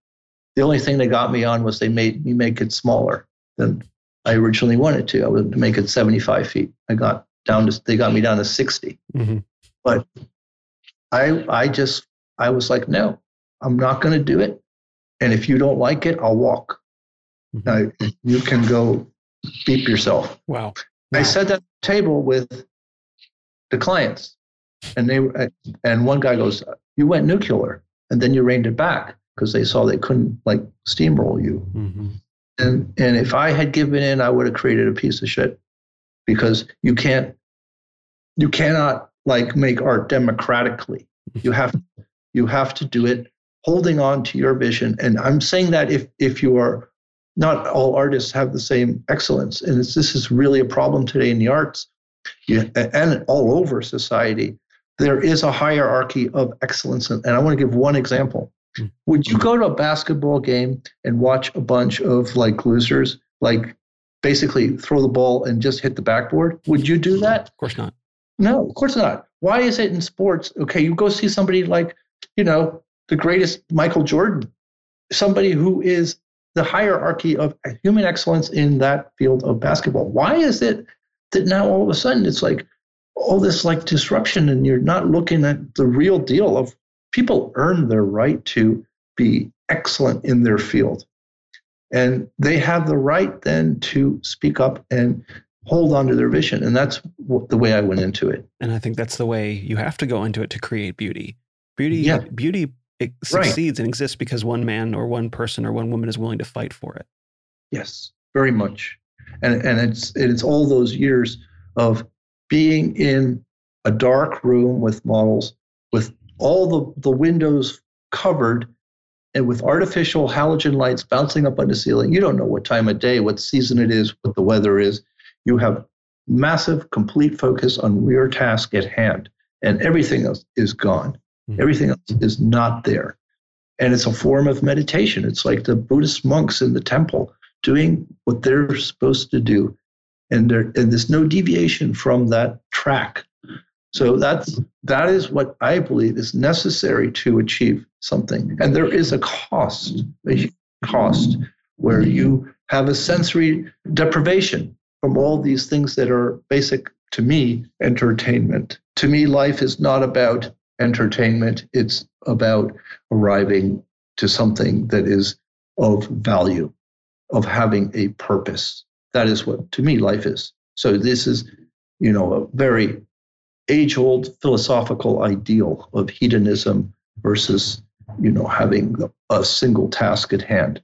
The only thing they got me on was they made me make it smaller than I originally wanted to. I wanted to make it 75 feet. I got down to, they got me down to 60. Mm-hmm. But I, I just, I was like, no, I'm not going to do it. And if you don't like it, I'll walk. Mm-hmm. you can go beep yourself. Wow. wow. I said that table with the clients, and they and one guy goes, "You went nuclear, and then you reined it back because they saw they couldn't like steamroll you." Mm-hmm. And and if I had given in, I would have created a piece of shit because you can't, you cannot like make art democratically. You have you have to do it holding on to your vision. And I'm saying that if if you are not all artists have the same excellence, and this is really a problem today in the arts and all over society. There is a hierarchy of excellence, and I want to give one example. Hmm. Would you go to a basketball game and watch a bunch of like losers, like basically throw the ball and just hit the backboard? Would you do that? Of course not. No, of course not. Why is it in sports? Okay, you go see somebody like, you know, the greatest Michael Jordan, somebody who is the hierarchy of human excellence in that field of basketball. Why is it that now all of a sudden it's like all this like disruption and you're not looking at the real deal of people earn their right to be excellent in their field. And they have the right then to speak up and hold on to their vision. And that's the way I went into it. And I think that's the way you have to go into it to create beauty. Beauty, yeah. beauty it succeeds right. and exists because one man or one person or one woman is willing to fight for it. Yes, very much. And and it's it's all those years of being in a dark room with models with all the, the windows covered and with artificial halogen lights bouncing up on the ceiling. You don't know what time of day, what season it is, what the weather is. You have massive, complete focus on your task at hand, and everything else is gone. Mm-hmm. Everything else is not there. And it's a form of meditation. It's like the Buddhist monks in the temple doing what they're supposed to do. And, there, and there's no deviation from that track. So that's that is what I believe is necessary to achieve something. And there is a cost, a cost where you have a sensory deprivation from all these things that are basic to me entertainment. To me, life is not about entertainment. It's about arriving to something that is of value, of having a purpose. That is what, to me, life is. So this is, you know, a very age-old philosophical ideal of hedonism versus, you know, having a single task at hand.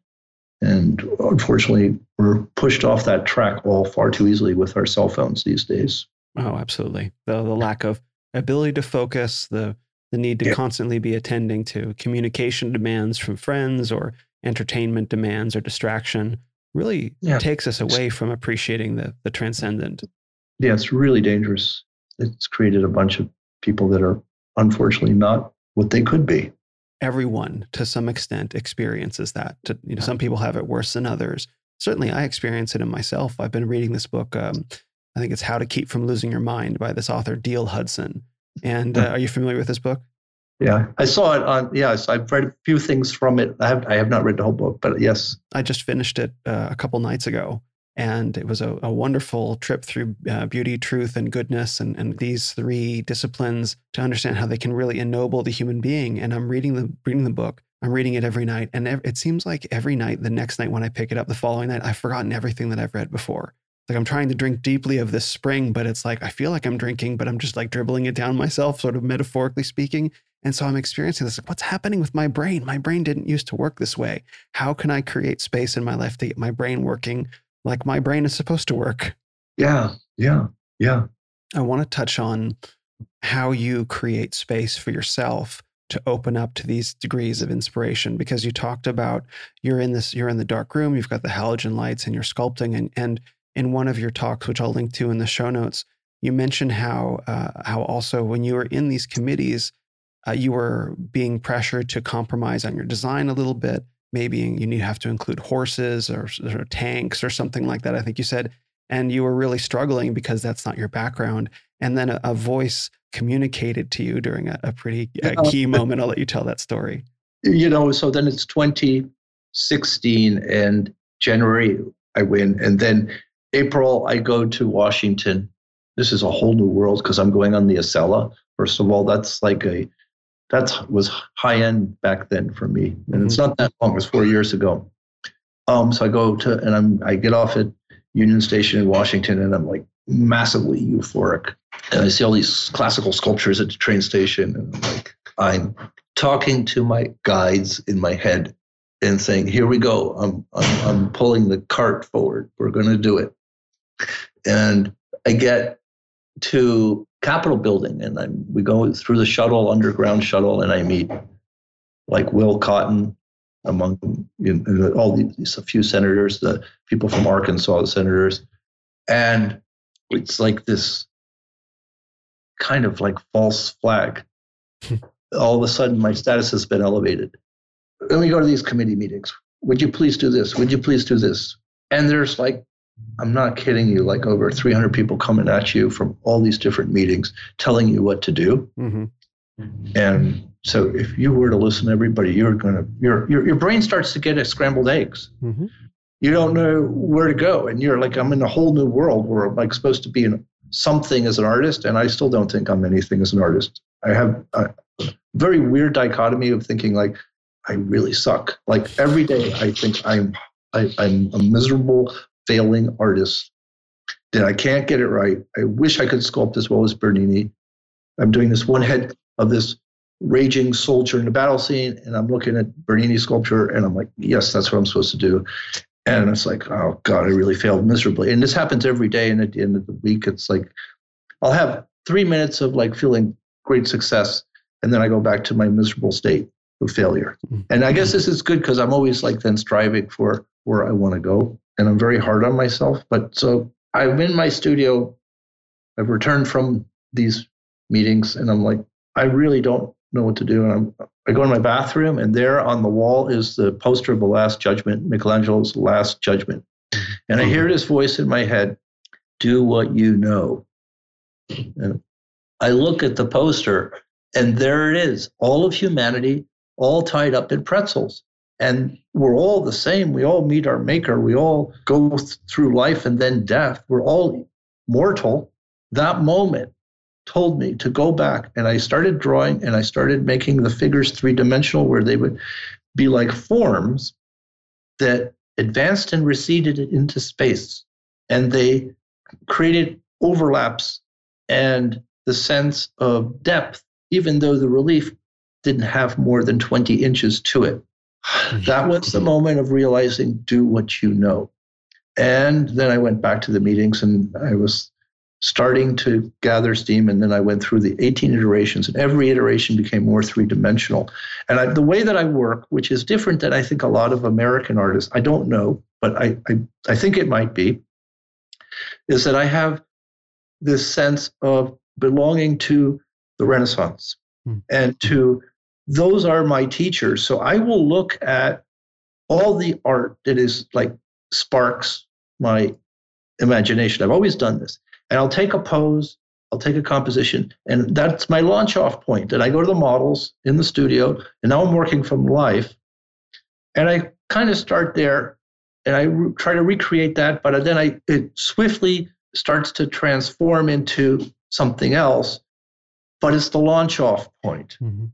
And unfortunately, we're pushed off that track all far too easily with our cell phones these days. Oh, absolutely. The, the lack of ability to focus, the the need to yeah. constantly be attending to communication demands from friends or entertainment demands or distraction really yeah. takes us away from appreciating the, the transcendent. Yeah, it's really dangerous. It's created a bunch of people that are unfortunately not what they could be. Everyone, to some extent, experiences that. To, you know, some people have it worse than others. Certainly, I experience it in myself. I've been reading this book. Um, I think it's How to Keep from Losing Your Mind by this author, Deal Hudson. And uh, are you familiar with this book? Yeah, I saw it on. Yes, I've read a few things from it. I have. I have not read the whole book, but yes, I just finished it uh, a couple nights ago, and it was a, a wonderful trip through uh, beauty, truth, and goodness, and, and these three disciplines to understand how they can really ennoble the human being. And I'm reading the reading the book. I'm reading it every night, and it seems like every night, the next night when I pick it up, the following night, I've forgotten everything that I've read before like I'm trying to drink deeply of this spring, but it's like I feel like I'm drinking, but I'm just like dribbling it down myself, sort of metaphorically speaking. And so I'm experiencing this. like, What's happening with my brain? My brain didn't used to work this way. How can I create space in my life to get my brain working like my brain is supposed to work? Yeah, yeah, yeah. I want to touch on how you create space for yourself to open up to these degrees of inspiration because you talked about you're in this you're in the dark room you've got the halogen lights and you're sculpting and and in one of your talks which I'll link to in the show notes you mentioned how uh, how also when you were in these committees uh, you were being pressured to compromise on your design a little bit maybe you need to have to include horses or, or tanks or something like that I think you said and you were really struggling because that's not your background and then a, a voice communicated to you during a, a pretty uh, key moment. I'll let you tell that story. You know so then it's 2016 and january i win and then april i go to washington. This is a whole new world because i'm going on the acela. First of all that's like a that was high end back then for me and mm-hmm. it's not that long it was four years ago um, so i go to and i'm i get off at union station in washington and i'm like massively euphoric. And I see all these classical sculptures at the train station, and I'm like, I'm talking to my guides in my head and saying, "Here we go. I'm I'm, I'm pulling the cart forward. We're going to do it." And I get to Capitol Building, and I'm we go through the shuttle, underground shuttle, and I meet like Will Cotton, among you know, all these a few senators, the people from Arkansas, the senators, and it's like this kind of like false flag. *laughs* All of a sudden, my status has been elevated. Then we go to these committee meetings. Would you please do this? Would you please do this? And there's like, I'm not kidding you, like over 300 people coming at you from all these different meetings telling you what to do. Mm-hmm. And so if you were to listen to everybody, you're going to, your, your, your brain starts to get a scrambled eggs. Mm-hmm you don't know where to go and you're like i'm in a whole new world where i'm like supposed to be in something as an artist and i still don't think i'm anything as an artist i have a very weird dichotomy of thinking like i really suck like every day i think i'm I, i'm a miserable failing artist that i can't get it right i wish i could sculpt as well as bernini i'm doing this one head of this raging soldier in the battle scene and i'm looking at bernini sculpture and i'm like yes that's what i'm supposed to do and it's like, oh God, I really failed miserably. And this happens every day. And at the end of the week, it's like, I'll have three minutes of like feeling great success. And then I go back to my miserable state of failure. Mm-hmm. And I guess this is good because I'm always like then striving for where I want to go. And I'm very hard on myself. But so I'm in my studio. I've returned from these meetings and I'm like, I really don't know what to do. And I'm, I go in my bathroom, and there on the wall is the poster of the Last Judgment, Michelangelo's Last Judgment. Mm-hmm. And I hear this voice in my head do what you know. And I look at the poster, and there it is all of humanity, all tied up in pretzels. And we're all the same. We all meet our maker. We all go through life and then death. We're all mortal. That moment told me to go back and I started drawing and I started making the figures three dimensional where they would be like forms that advanced and receded into space. And they created overlaps and the sense of depth, even though the relief didn't have more than 20 inches to it. That was the moment of realizing do what you know. And then I went back to the meetings and I was starting to gather steam. And then I went through the 18 iterations, and every iteration became more three dimensional. And I, the way that I work, which is different than I think a lot of American artists, I don't know, but I, I, I think it might be, is that I have this sense of belonging to the Renaissance mm. and to those are my teachers. So I will look at all the art that is like sparks my imagination. I've always done this and I'll take a pose, I'll take a composition, and that's my launch off point. And I go to the models in the studio, and now I'm working from life. And I kind of start there and I re- try to recreate that, but then I it swiftly starts to transform into something else, but it's the launch off point. Mm-hmm.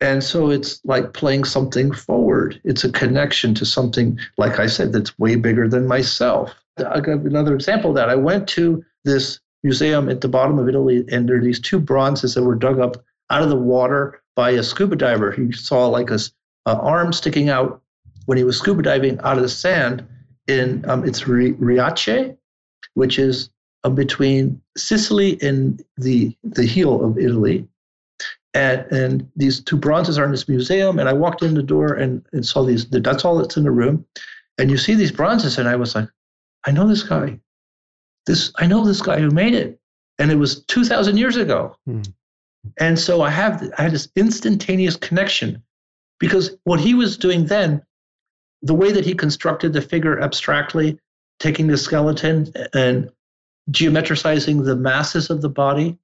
And so it's like playing something forward. It's a connection to something, like I said, that's way bigger than myself. I'll give another example of that. I went to this museum at the bottom of Italy, and there are these two bronzes that were dug up out of the water by a scuba diver. He saw like a, a arm sticking out when he was scuba diving out of the sand in um, it's Riace, which is uh, between Sicily and the the heel of Italy. And, and these two bronzes are in this museum. And I walked in the door and, and saw these. That's all that's in the room. And you see these bronzes, and I was like, I know this guy. This I know this guy who made it, and it was two thousand years ago. Hmm. And so I have I had this instantaneous connection because what he was doing then, the way that he constructed the figure abstractly, taking the skeleton and geometricizing the masses of the body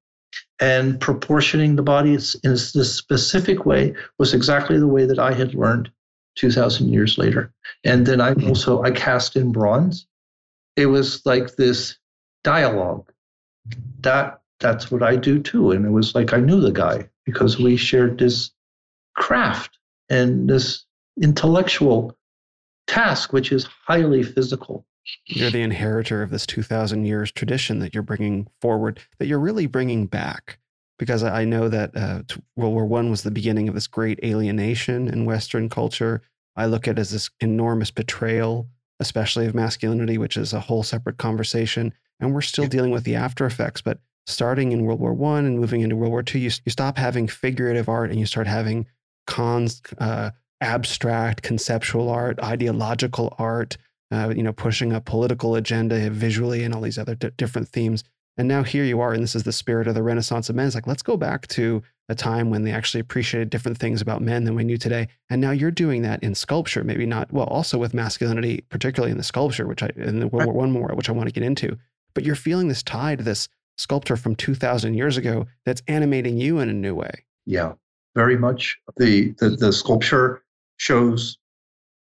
and proportioning the body in this specific way was exactly the way that I had learned 2000 years later. And then I hmm. also I cast in bronze. It was like this dialogue. That that's what I do too. And it was like I knew the guy because we shared this craft and this intellectual task, which is highly physical. You're the inheritor of this 2000 years tradition that you're bringing forward, that you're really bringing back. Because I know that uh, World War One was the beginning of this great alienation in Western culture. I look at it as this enormous betrayal, especially of masculinity, which is a whole separate conversation. And we're still dealing with the after effects. But starting in World War One and moving into World War Two, you, you stop having figurative art and you start having cons, uh, abstract, conceptual art, ideological art. Uh, you know, pushing a political agenda visually and all these other d- different themes. And now here you are, and this is the spirit of the Renaissance of men. It's like let's go back to a time when they actually appreciated different things about men than we knew today. And now you're doing that in sculpture, maybe not well, also with masculinity, particularly in the sculpture, which I in the World War One more, which I want to get into. But you're feeling this tie to this sculptor from 2000 years ago that's animating you in a new way. Yeah, very much. The, the, the sculpture shows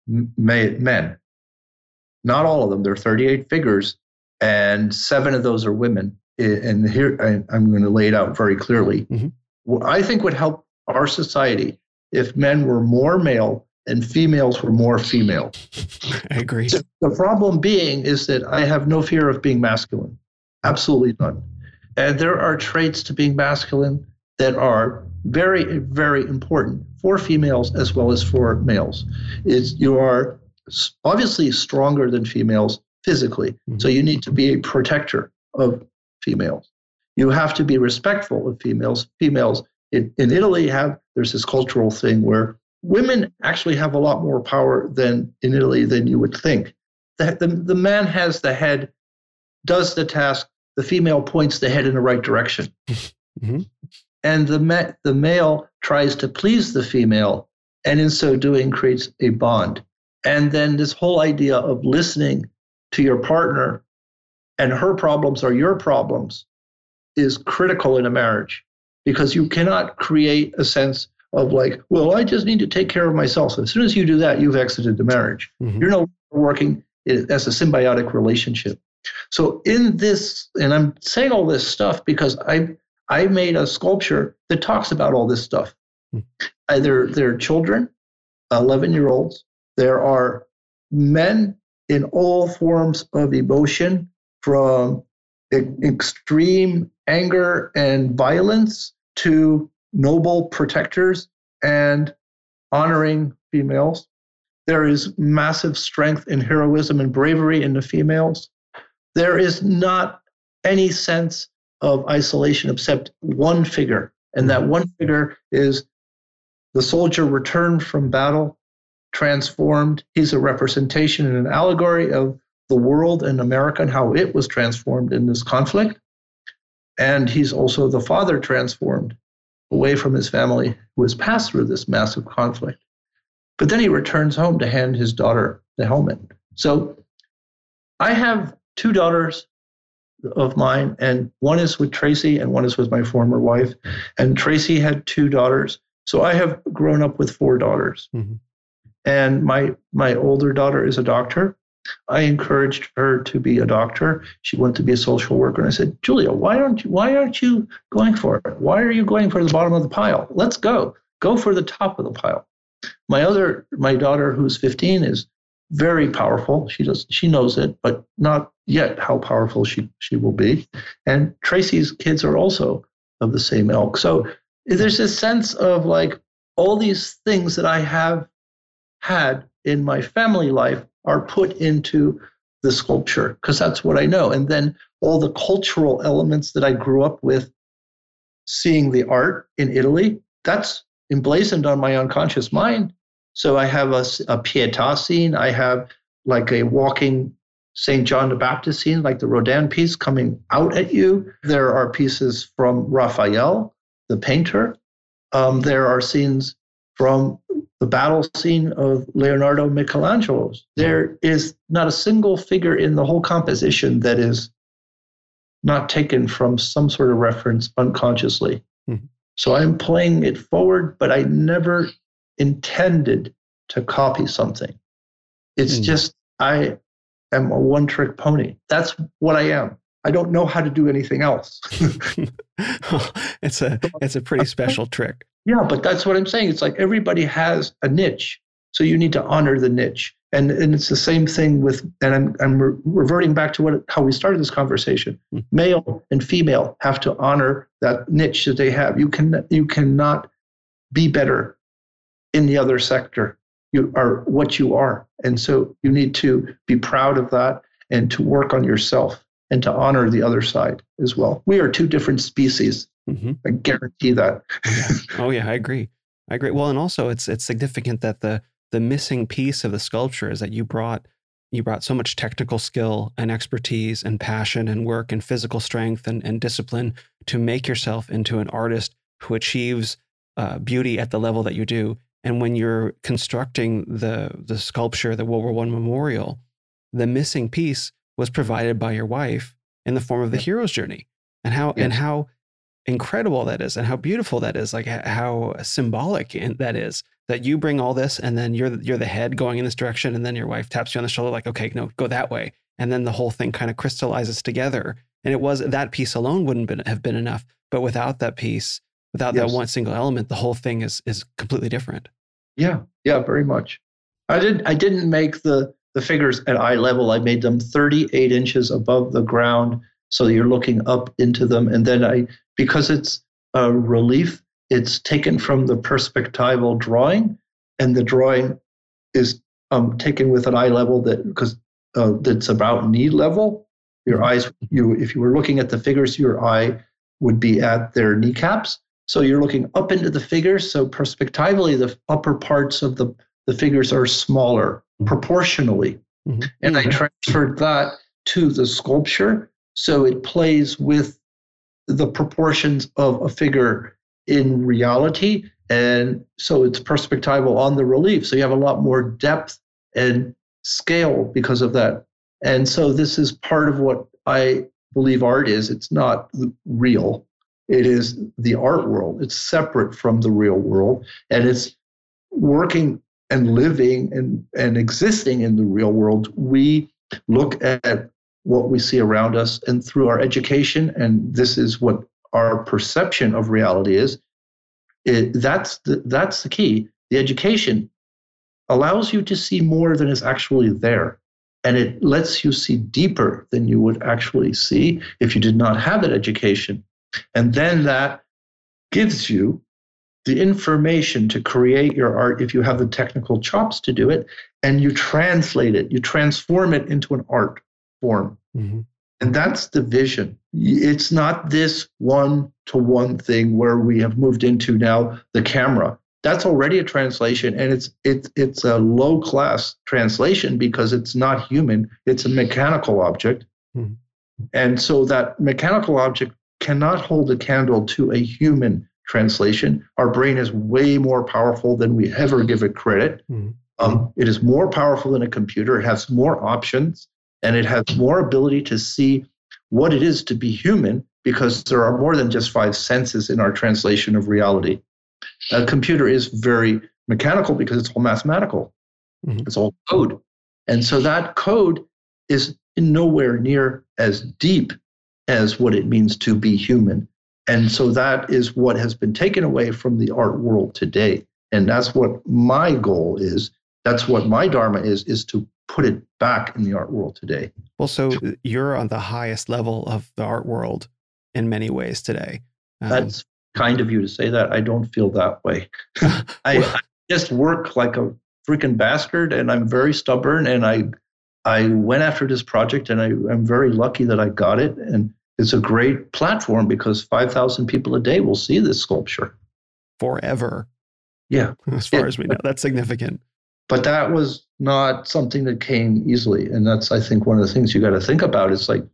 men, not all of them. There are 38 figures, and seven of those are women. And here I, am going to lay it out very clearly. Mm-hmm. What I think would help our society if men were more male and females were more female. *laughs* I agree. The problem being is that I have no fear of being masculine. Absolutely none. And there are traits to being masculine that are very, very important for females as well as for males. Is you are obviously stronger than females physically, mm-hmm. so you need to be a protector of females. You have to be respectful of females. Females in, in Italy have there's this cultural thing where women actually have a lot more power than in Italy than you would think. The, the, the man has the head, does the task, the female points the head in the right direction. *laughs* Mm-hmm. And the, ma- the male tries to please the female, and in so doing, creates a bond. And then this whole idea of listening to your partner and her problems are your problems is critical in a marriage because you cannot create a sense of like, well, I just need to take care of myself. So as soon as you do that, you've exited the marriage. Mm-hmm. You're no longer working as a symbiotic relationship. So in this, and I'm saying all this stuff because I I made a sculpture that talks about all this stuff. Mm. Either they're children, 11 year olds, there are men in all forms of emotion, from extreme anger and violence to noble protectors and honoring females. There is massive strength and heroism and bravery in the females. There is not any sense of isolation except one figure. And that mm-hmm. one figure is the soldier returned from battle, transformed. He's a representation and an allegory of the world and America and how it was transformed in this conflict. And he's also the father transformed away from his family who has passed through this massive conflict. But then he returns home to hand his daughter the helmet. So I have two daughters of mine, and one is with Traci, and one is with my former wife. And Traci had two daughters. So I have grown up with four daughters. Mm-hmm. And my my older daughter is a doctor. I encouraged her to be a doctor. She wanted to be a social worker. And I said, Julia, why aren't you why aren't you going for it? Why are you going for the bottom of the pile? Let's go. Go for the top of the pile. My other my daughter who's 15 is very powerful. She does she knows it, but not yet how powerful she she will be. And Traci's kids are also of the same ilk. So there's a sense of like all these things that I have had in my family life are put into the sculpture because that's what I know. And then all the cultural elements that I grew up with, seeing the art in Italy, that's emblazoned on my unconscious mind. So I have a, a Pietà scene. I have like a walking St. John the Baptist scene, like the Rodin piece coming out at you. There are pieces from Raphael, the painter. Um, there are scenes from the battle scene of Leonardo Michelangelo's. There is not a single figure in the whole composition that is not taken from some sort of reference unconsciously. Mm-hmm. So I'm playing it forward, but I never intended to copy something. It's mm-hmm. just I am a one trick pony. That's what I am. I don't know how to do anything else. *laughs* it's a it's a pretty *laughs* special trick. Yeah, but that's what I'm saying. It's like everybody has a niche. So you need to honor the niche. And and it's the same thing with and I'm I'm re- reverting back to what how we started this conversation. Mm. Male and female have to honor that niche that they have. You can you cannot be better in the other sector you are what you are. And so you need to be proud of that and to work on yourself and to honor the other side as well. We are two different species. Mm-hmm. I guarantee that. *laughs* Oh yeah, I agree. I agree. Well, and also it's it's significant that the the missing piece of the sculpture is that you brought you brought so much technical skill and expertise and passion and work and physical strength and, and discipline to make yourself into an artist who achieves uh, beauty at the level that you do and when you're constructing the the sculpture, the World War One memorial, the missing piece was provided by your wife in the form of the hero's journey, and how and how incredible that is, and how beautiful that is, like how symbolic that is. That you bring all this, and then you're you're the head going in this direction, and then your wife taps you on the shoulder, like, okay, no, go that way, and then the whole thing kind of crystallizes together. And it was that piece alone wouldn't been, have been enough, but without that piece, Without yes. that one single element, the whole thing is is completely different. Yeah, yeah, very much. I didn't I didn't make the the figures at eye level. I made them 38 inches above the ground, so you're looking up into them. And then I because it's a relief, it's taken from the perspectival drawing, and the drawing is um, taken with an eye level that because uh, that's about knee level. Your mm-hmm. eyes, you if you were looking at the figures, your eye would be at their kneecaps. So you're looking up into the figures. So perspectively, the upper parts of the, the figures are smaller proportionally. Mm-hmm. And I mm-hmm. transferred that to the sculpture. So it plays with the proportions of a figure in reality. And so it's perspectival on the relief. So you have a lot more depth and scale because of that. And so this is part of what I believe art is. It's not real. It is the art world. It's separate from the real world. And it's working and living and, and existing in the real world. We look at what we see around us and through our education, and this is what our perception of reality is. It, that's the, that's the key. The education allows you to see more than is actually there. And it lets you see deeper than you would actually see if you did not have that education. And then that gives you the information to create your art if you have the technical chops to do it and you translate it, you transform it into an art form. Mm-hmm. And that's the vision. It's not this one to one thing where we have moved into now the camera. That's already a translation and it's it's it's a low class translation because it's not human, it's a mechanical object. Mm-hmm. And so that mechanical object cannot hold a candle to a human translation. Our brain is way more powerful than we ever give it credit. Mm-hmm. Um, it is more powerful than a computer. It has more options and it has more ability to see what it is to be human because there are more than just five senses in our translation of reality. A computer is very mechanical because it's all mathematical, mm-hmm. it's all code. And so that code is nowhere near as deep as what it means to be human. And so that is what has been taken away from the art world today. And that's what my goal is. That's what my dharma is, is to put it back in the art world today. Well, so you're on the highest level of the art world in many ways today. Um, that's kind of you to say that. I don't feel that way. *laughs* *laughs* I, I just work like a freaking bastard, and I'm very stubborn, and I I went after this project, and I, I'm very lucky that I got it, and it's a great platform because 5,000 people a day will see this sculpture forever. Yeah, *laughs* as far it, as we know, that's significant. But that was not something that came easily, and that's I think one of the things you got to think about. It's like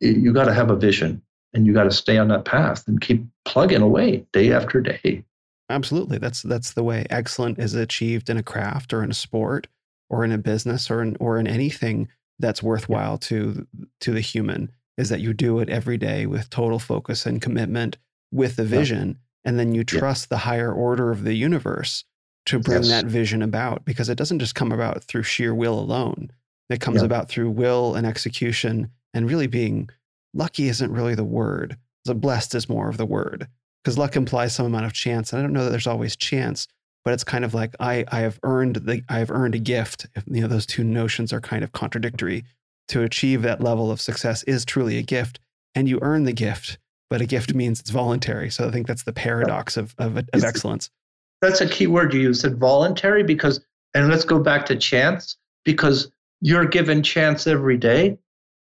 you got to have a vision, and you got to stay on that path and keep plugging away day after day. Absolutely, that's that's the way excellent is achieved in a craft or in a sport or in a business or in or in anything that's worthwhile to to the human is that you do it every day with total focus and commitment with the vision yeah. and then you trust yeah. the higher order of the universe to bring yes. that vision about because it doesn't just come about through sheer will alone it comes yeah. about through will and execution and really being lucky isn't really the word the blessed is more of the word because luck implies some amount of chance and i don't know that there's always chance but it's kind of like I I have earned the I have earned a gift. You know, those two notions are kind of contradictory. To achieve that level of success is truly a gift, and you earn the gift, but a gift means it's voluntary. So I think that's the paradox of of, of excellence. That's a key word you used, voluntary, because and let's go back to chance, because you're given chance every day,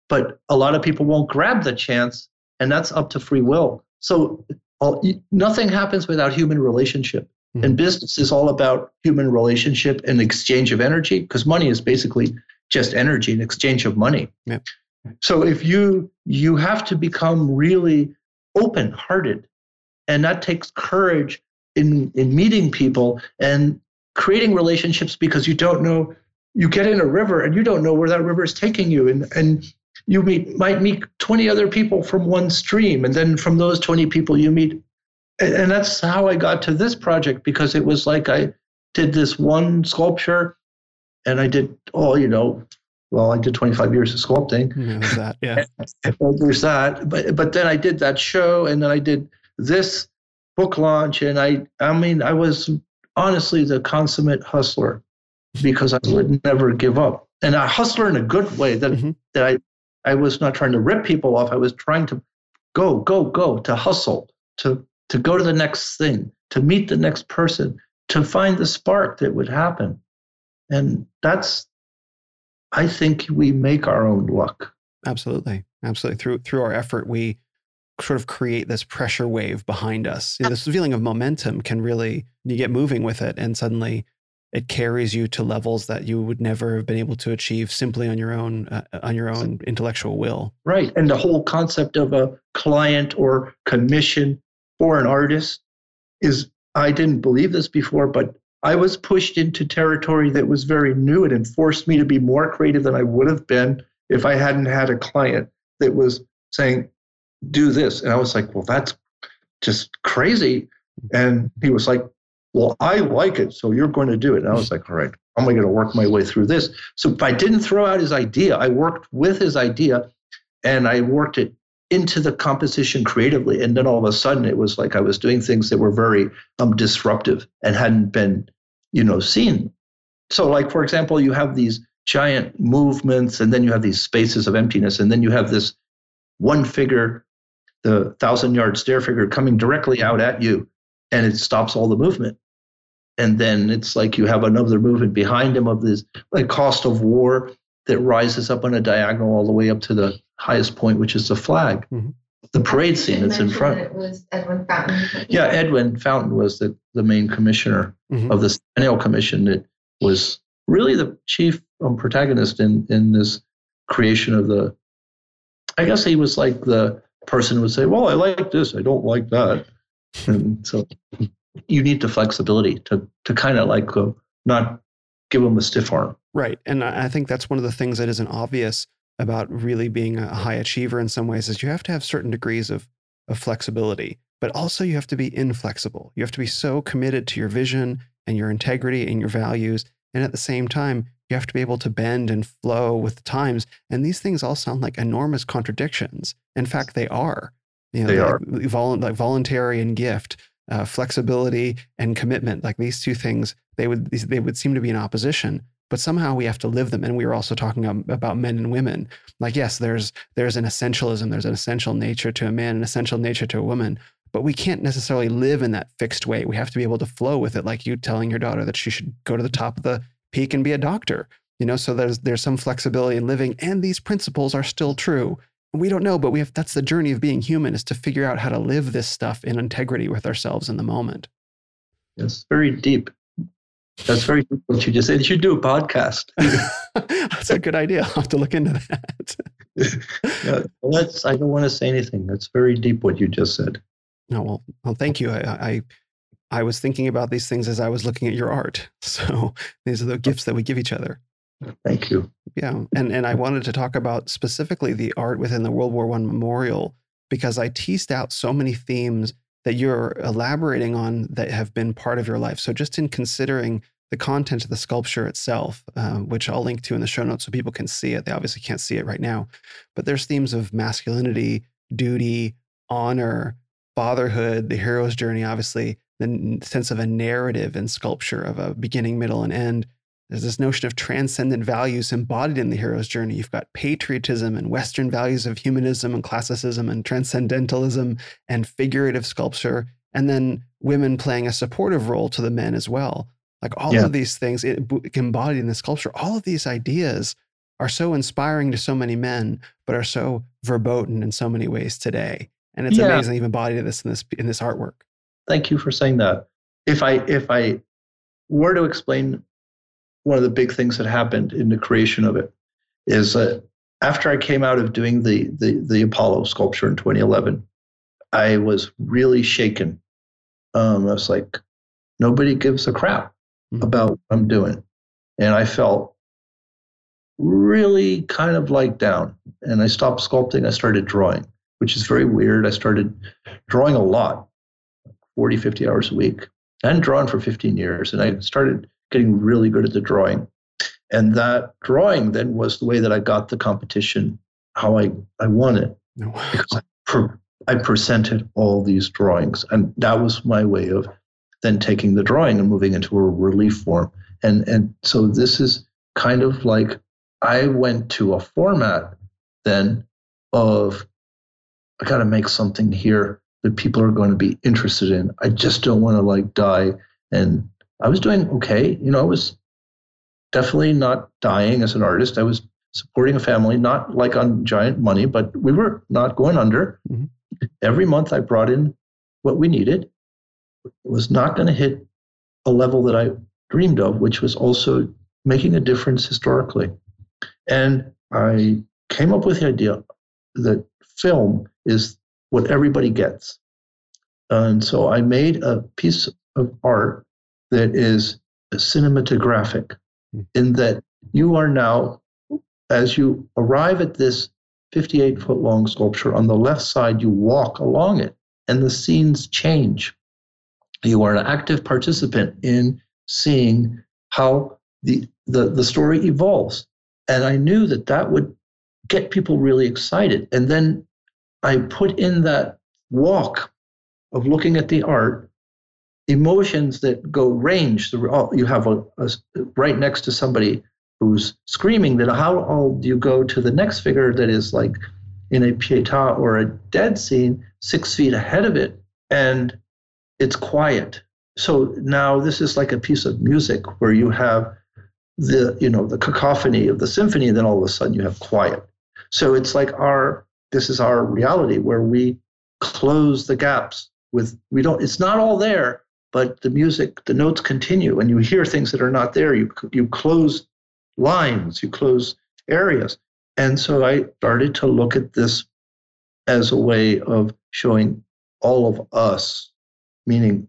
but a lot of people won't grab the chance, and that's up to free will. So all, nothing happens without human relationship. Mm-hmm. And business is all about human relationship and exchange of energy because money is basically just energy and exchange of money. Yeah. So if you you have to become really open-hearted and that takes courage in in meeting people and creating relationships because you don't know you get in a river and you don't know where that river is taking you and and you meet might meet 20 other people from one stream and then from those 20 people you meet and, and that's how I got to this project because it was like I did this one sculpture and I did all, you know, well, I did 25 years of sculpting. Yeah, there's that. Yeah. *laughs* there's that. But but then I did that show and then I did this book launch and I I mean I was honestly the consummate hustler because I would never give up. And a hustler in a good way that mm-hmm. that I I was not trying to rip people off. I was trying to go, go, go, to hustle, to to go to the next thing, to meet the next person, to find the spark that would happen. And that's, I think we make our own luck. Absolutely. Absolutely. Through through our effort, we sort of create this pressure wave behind us. You know, this feeling of momentum can really you get moving with it and suddenly it carries you to levels that you would never have been able to achieve simply on your own uh, on your own intellectual will. Right. And the whole concept of a client or commission for an artist is I didn't believe this before, but I was pushed into territory that was very new and it forced me to be more creative than I would have been if I hadn't had a client that was saying, do this. And I was like, well, that's just crazy. And he was like, well, I like it, so you're going to do it. And I was like, all right, how am I going to work my way through this? So I didn't throw out his idea. I worked with his idea and I worked it into the composition creatively. And then all of a sudden, it was like I was doing things that were very um, disruptive and hadn't been, you know, seen. So, like for example, you have these giant movements, and then you have these spaces of emptiness, and then you have this one figure, the thousand yard stare figure, coming directly out at you, and it stops all the movement. And then it's like you have another movement behind him of this like cost of war that rises up on a diagonal all the way up to the highest point, which is the flag. Mm-hmm. The parade scene that's in front. It was Edwin Fountain. Yeah, Edwin Fountain was the, the main commissioner mm-hmm. of the Centennial Commission that was really the chief um, protagonist in, in this creation of the. I guess he was like the person would say, Well, I like this, I don't like that. And so you need the flexibility to, to kind of like go, not give them a stiff arm. Right. And I think that's one of the things that isn't obvious about really being a high achiever in some ways is you have to have certain degrees of, of flexibility, but also you have to be inflexible. You have to be so committed to your vision and your integrity and your values. And at the same time, you have to be able to bend and flow with the times. And these things all sound like enormous contradictions. In fact, they are. You know, they are. Vol- like voluntary and gift, uh, flexibility and commitment. Like these two things, they would they would seem to be in opposition but somehow we have to live them and we were also talking about men and women like yes there's there's an essentialism there's an essential nature to a man an essential nature to a woman but we can't necessarily live in that fixed way. We have to be able to flow with it, like you telling your daughter that she should go to the top of the peak can be a doctor. You know, so there's there's some flexibility in living, and these principles are still true. We don't know, but we have that's the journey of being human is to figure out how to live this stuff in integrity with ourselves in the moment. It's very deep. That's very deep what you just said. You should do a podcast. *laughs* *laughs* that's a good idea. I'll have to look into that. *laughs* yeah, well, that's I don't want to say anything. That's very deep what you just said. No, well, well, thank you. I, I, I was thinking about these things as I was looking at your art. *laughs* So these are the gifts that we give each other. Thank you. Yeah, and and I wanted to talk about specifically the art within the World War One memorial because I teased out so many themes that you're elaborating on that have been part of your life. So just in considering the content of the sculpture itself, um, which I'll link to in the show notes so people can see it. They obviously can't see it right now, but there's themes of masculinity, duty, honor, fatherhood, the hero's journey, obviously, the sense of a narrative in sculpture of a beginning, middle, and end. There's this notion of transcendent values embodied in the hero's journey. You've got patriotism and Western values of humanism and classicism and transcendentalism and figurative sculpture, and then women playing a supportive role to the men as well. Like all yeah. of these things it, embodied in the sculpture, all of these ideas are so inspiring to so many men, but are so verboten in so many ways today. And it's yeah. amazing you've embodied this in this in this artwork. Thank you for saying that. If I if I were to explain one of the big things that happened in the creation of it is that after I came out of doing the the, the Apollo sculpture in 2011, I was really shaken. Um, I was like, nobody gives a crap mm-hmm. about what I'm doing. And I felt really kind of like down. And I stopped sculpting. I started drawing, which is very weird. I started drawing a lot 40, 50 hours a week. and drawn for 15 years. And I started getting really good at the drawing. And that drawing then was the way that I got the competition, how I, I won it. Wow. Because I, per, I presented all these drawings. And that was my way of then taking the drawing and moving into a relief form. And and so this is kind of like I went to a format then of I got to make something here that people are going to be interested in. I just don't want to like die. And I was doing okay. You know, I was definitely not dying as an artist. I was supporting a family, not like on giant money, but we were not going under. Mm-hmm. Every month I brought in what we needed It was not going to hit a level that I dreamed of, which was also making a difference historically. And I came up with the idea that film is what everybody gets. And so I made a piece of art that is cinematographic, hmm. in that you are now, as you arrive at this 58 foot long sculpture, on the left side, you walk along it, and the scenes change you are an active participant in seeing how the, the, the story evolves. And I knew that that would get people really excited. And then I put in that walk of looking at the art emotions that go range. You have a, a, right next to somebody who's screaming. That how do you go to the next figure that is like in a pietà or a dead scene, six feet ahead of it, and it's quiet. So now this is like a piece of music where you have the you know the cacophony of the symphony, and then all of a sudden you have quiet. So it's like our this is our reality where we close the gaps with we don't it's not all there but the music the notes continue and you hear things that are not there you you close lines you close areas and so i started to look at this as a way of showing all of us meaning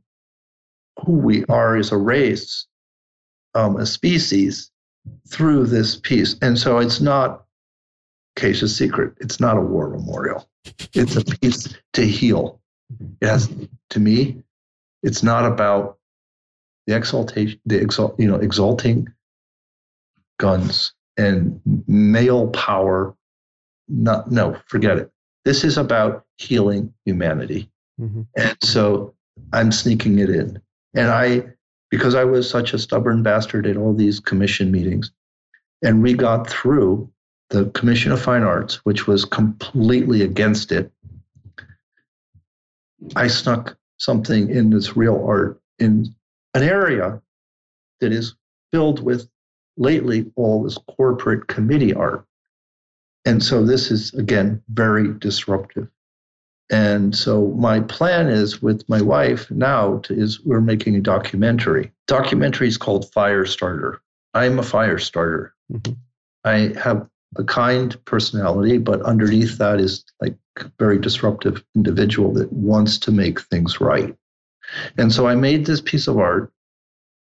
who we are as a race, um, a species, through this piece. And so it's not Keisha's secret. It's not a war memorial. It's a piece to heal. It has, to me, it's not about the exaltation, the exalt, you know, exalting guns and male power. Not, no, forget it. This is about healing humanity. Mm-hmm. And so I'm sneaking it in. And I, because I was such a stubborn bastard at all these commission meetings, and we got through the Commission of Fine Arts, which was completely against it. I snuck something in this real art in an area that is filled with lately all this corporate committee art. And so this is, again, very disruptive. And so my plan is with my wife now to, is we're making a documentary. Documentary is called Firestarter. I'm a fire starter. Mm-hmm. I have a kind personality, but underneath that is like a very disruptive individual that wants to make things right. And so I made this piece of art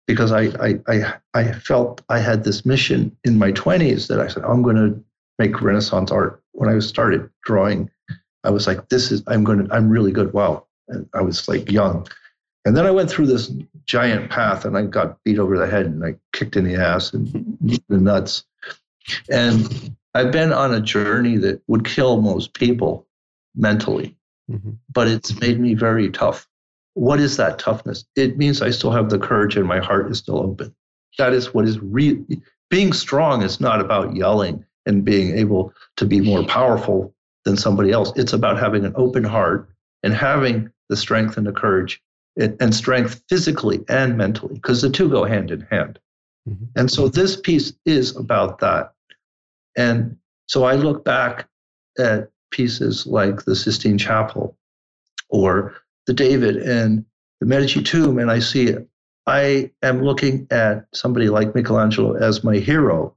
because I I I, I felt I had this mission in my 20s that I said I'm going to make Renaissance art. When I started drawing, I was like, this is I'm going to I'm really good. Wow, and I was like young, and then I went through this giant path and I got beat over the head and I kicked in the ass and the nuts. And I've been on a journey that would kill most people mentally, mm-hmm. but it's made me very tough. What is that toughness? It means I still have the courage and my heart is still open. That is what is real. Being strong is not about yelling and being able to be more powerful than somebody else. It's about having an open heart and having the strength and the courage and, strength physically and mentally, because the two go hand in hand. Mm-hmm. And so this piece is about that. And so I look back at pieces like the Sistine Chapel or the David and the Medici tomb, and I see it. I am looking at somebody like Michelangelo as my hero.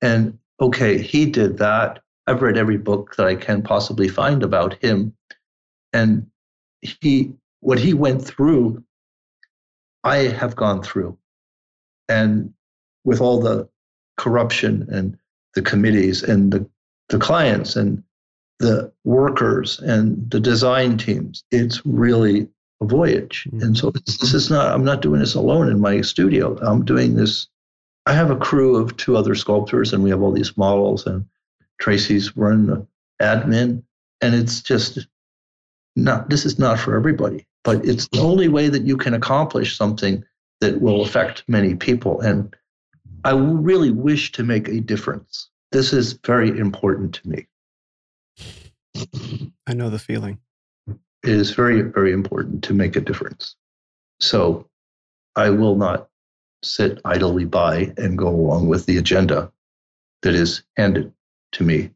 And okay, he did that. I've read every book that I can possibly find about him. And he what he went through, I have gone through. And with all the corruption and the committees and the, the clients and the workers and the design teams, it's really a voyage. Mm-hmm. And so this is not, I'm not doing this alone in my studio. I'm doing this. I have a crew of two other sculptors and we have all these models and Traci's run the admin. And it's just not, this is not for everybody but it's the only way that you can accomplish something that will affect many people. And I really wish to make a difference. This is very important to me. I know the feeling. It is very, very important to make a difference. So I will not sit idly by and go along with the agenda that is handed to me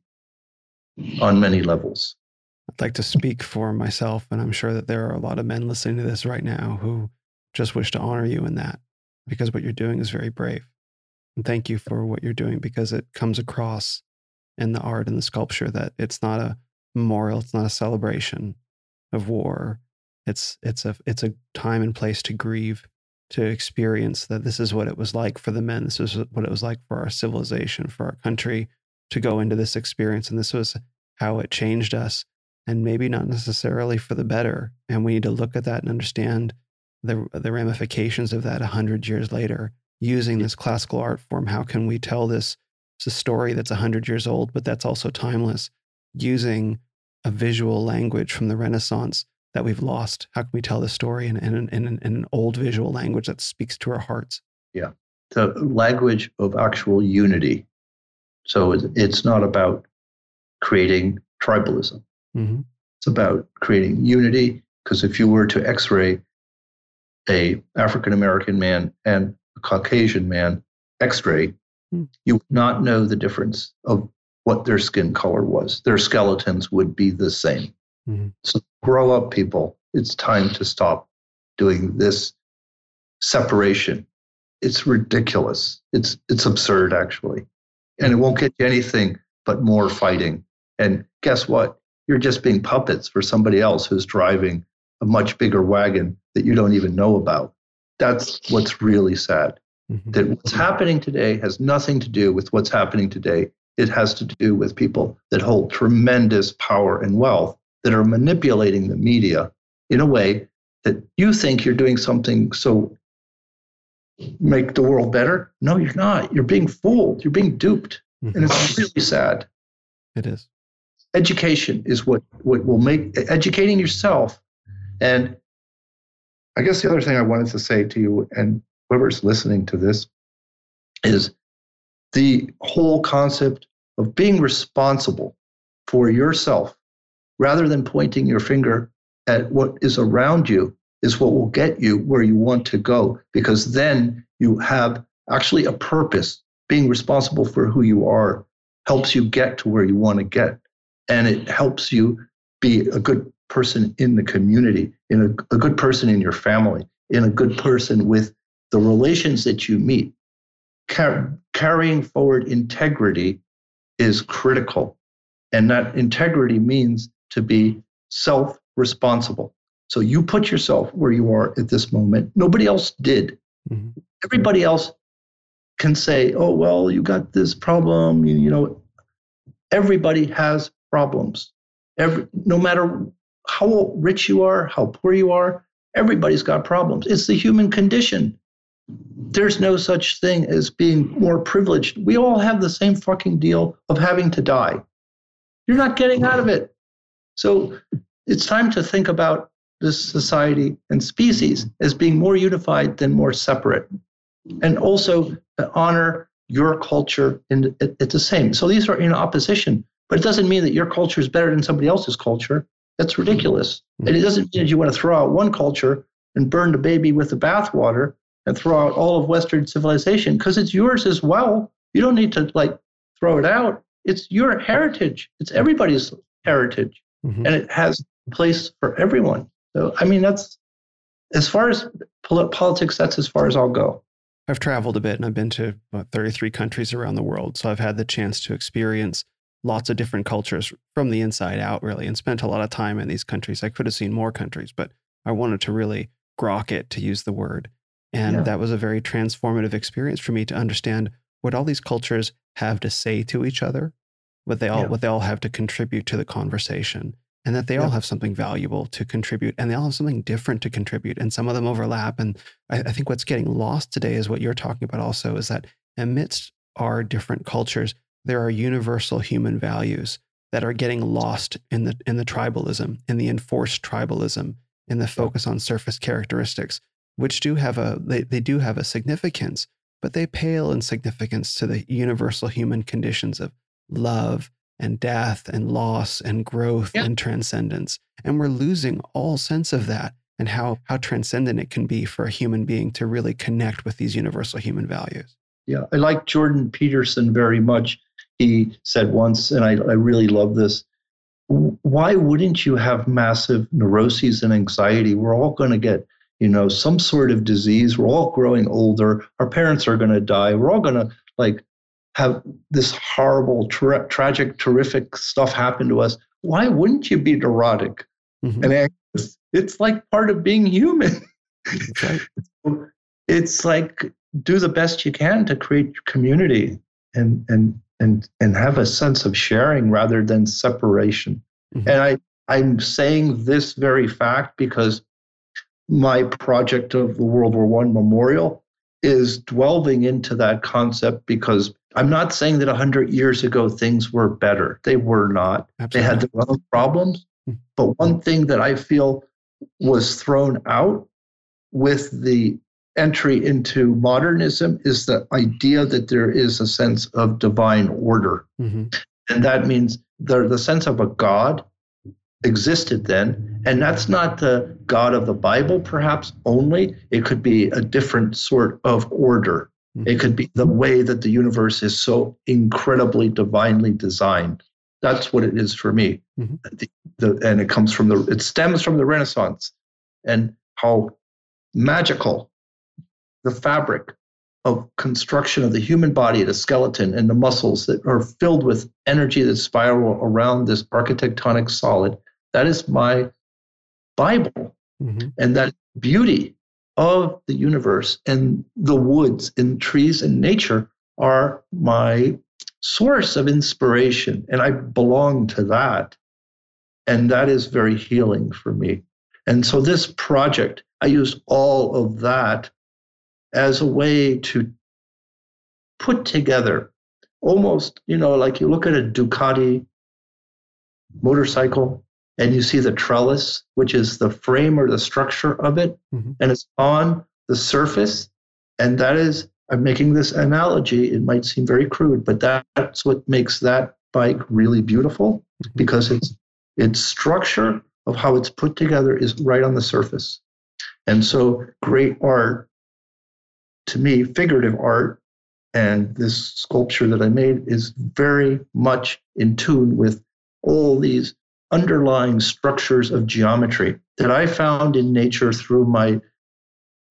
on many levels. I'd like to speak for myself, and I'm sure that there are a lot of men listening to this right now who just wish to honor you in that because what you're doing is very brave. And thank you for what you're doing because it comes across in the art and the sculpture that it's not a memorial, it's not a celebration of war. It's it's a it's a time and place to grieve, to experience that this is what it was like for the men. This is what it was like for our civilization, for our country to go into this experience, and this was how it changed us and maybe not necessarily for the better. And we need to look at that and understand the, the ramifications of that 100 years later using this classical art form. How can we tell this, It's a story that's 100 years old, but that's also timeless, using a visual language from the Renaissance that we've lost? How can we tell this story in, in, in, in an old visual language that speaks to our hearts? Yeah, the language of actual unity. So it's not about creating tribalism. Mm-hmm. It's about creating unity. Because if you were to X-ray a African American man and a Caucasian man X-ray, mm-hmm. you would not know the difference of what their skin color was. Their skeletons would be the same. Mm-hmm. So grow up, people. It's time to stop doing this separation. It's ridiculous. It's it's absurd actually. And it won't get you anything but more fighting. And guess what? you're just being puppets for somebody else who's driving a much bigger wagon that you don't even know about. That's what's really sad. Mm-hmm. That what's happening today has nothing to do with what's happening today. It has to do with people that hold tremendous power and wealth that are manipulating the media in a way that you think you're doing something so make the world better. No, you're not. You're being fooled. You're being duped. Mm-hmm. And it's really sad. It is education is what, what will make educating yourself. And I guess the other thing I wanted to say to you and whoever's listening to this is the whole concept of being responsible for yourself rather than pointing your finger at what is around you is what will get you where you want to go because then you have actually a purpose. Being responsible for who you are helps you get to where you want to get. And it helps you be a good person in the community, in a, a good person in your family, in a good person with the relations that you meet. Car- carrying forward integrity is critical. And that integrity means to be self responsible. So you put yourself where you are at this moment. Nobody else did. Mm-hmm. Everybody else can say, oh, well, you got this problem. You, you know, everybody has problems. Every, no matter how rich you are, how poor you are, everybody's got problems. It's the human condition. There's no such thing as being more privileged. We all have the same fucking deal of having to die. You're not getting out of it. So it's time to think about this society and species as being more unified than more separate. And also honor your culture and it's the same. So these are in opposition, but it doesn't mean that your culture is better than somebody else's culture. That's ridiculous. Mm-hmm. And it doesn't mean that you want to throw out one culture and burn the baby with the bathwater and throw out all of Western civilization because it's yours as well. You don't need to like throw it out. It's your heritage. It's everybody's heritage, mm-hmm. and it has a place for everyone. So, I mean, that's as far as politics. That's as far as I'll go. I've traveled a bit, and I've been to about 33 countries around the world. So I've had the chance to experience lots of different cultures from the inside out, really, and spent a lot of time in these countries. I could have seen more countries, but I wanted to really grok it, to use the word. And yeah. that was a very transformative experience for me to understand what all these cultures have to say to each other, what they all yeah. what they all have to contribute to the conversation, and that they yeah. all have something valuable to contribute, and they all have something different to contribute, and some of them overlap. And I, I think what's getting lost today is what you're talking about. Also, is that amidst our different cultures, there are universal human values that are getting lost in the in the tribalism, in the enforced tribalism, in the focus on surface characteristics, which do have a they, they do have a significance, but they pale in significance to the universal human conditions of love and death and loss and growth and transcendence. And we're losing all sense of that and how how transcendent it can be for a human being to really connect with these universal human values. Yeah, I like Jordan Peterson very much he said once, and I, I really love this. Why wouldn't you have massive neuroses and anxiety? We're all going to get, you know, some sort of disease. We're all growing older. Our parents are going to die. We're all going to like have this horrible, tra- tragic, terrific stuff happen to us. Why wouldn't you be neurotic mm-hmm. and anxious? It's like part of being human. *laughs* Right. it's like do the best you can to create community and and and and have a sense of sharing rather than separation. Mm-hmm. And I I'm saying this very fact because my project of the World War One memorial is delving into that concept because I'm not saying that 100 years ago things were better. They were not. Absolutely. They had their own problems. Mm-hmm. But one thing that I feel was thrown out with the entry into modernism is the idea that there is a sense of divine order. Mm-hmm. And that means the, the sense of a God existed then. And that's not the God of the Bible, perhaps only. It could be a different sort of order. Mm-hmm. It could be the way that the universe is so incredibly divinely designed. That's what it is for me. Mm-hmm. The, the, and it comes from the, it stems from the Renaissance and how magical the fabric of construction of the human body, the skeleton, and the muscles that are filled with energy that spiral around this architectonic solid. That is my Bible. Mm-hmm. And that beauty of the universe and the woods and trees and nature are my source of inspiration. And I belong to that. And that is very healing for me. And so this project, I use all of that as a way to put together almost, you know, like you look at a Ducati motorcycle and you see the trellis, which is the frame or the structure of it, mm-hmm. and it's on the surface. And that is, I'm making this analogy. It might seem very crude, but that's what makes that bike really beautiful mm-hmm. because it's its structure of how it's put together is right on the surface. And so, great art, to me, figurative art, and this sculpture that I made is very much in tune with all these underlying structures of geometry that I found in nature through my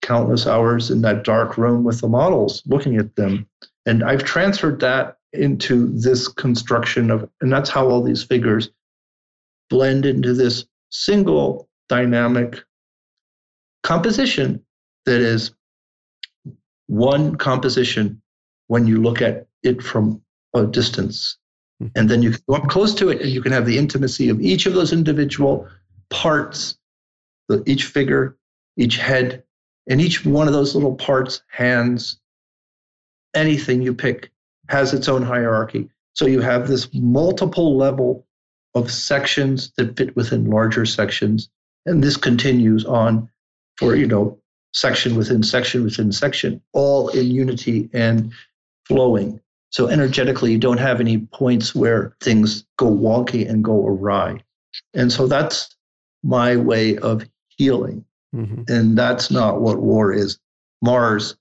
countless hours in that dark room with the models, looking at them. And I've transferred that into this construction of, and that's how all these figures blend into this single dynamic composition that is one composition when you look at it from a distance. Hmm. And then you can go up close to it and you can have the intimacy of each of those individual parts, the, each figure, each head, and each one of those little parts, hands, anything you pick has its own hierarchy. So you have this multiple level of sections that fit within larger sections. And this continues on for, you know, section within section within section, all in unity and flowing. So energetically, you don't have any points where things go wonky and go awry. And so that's my way of healing. Mm-hmm. And that's not what war is. Mars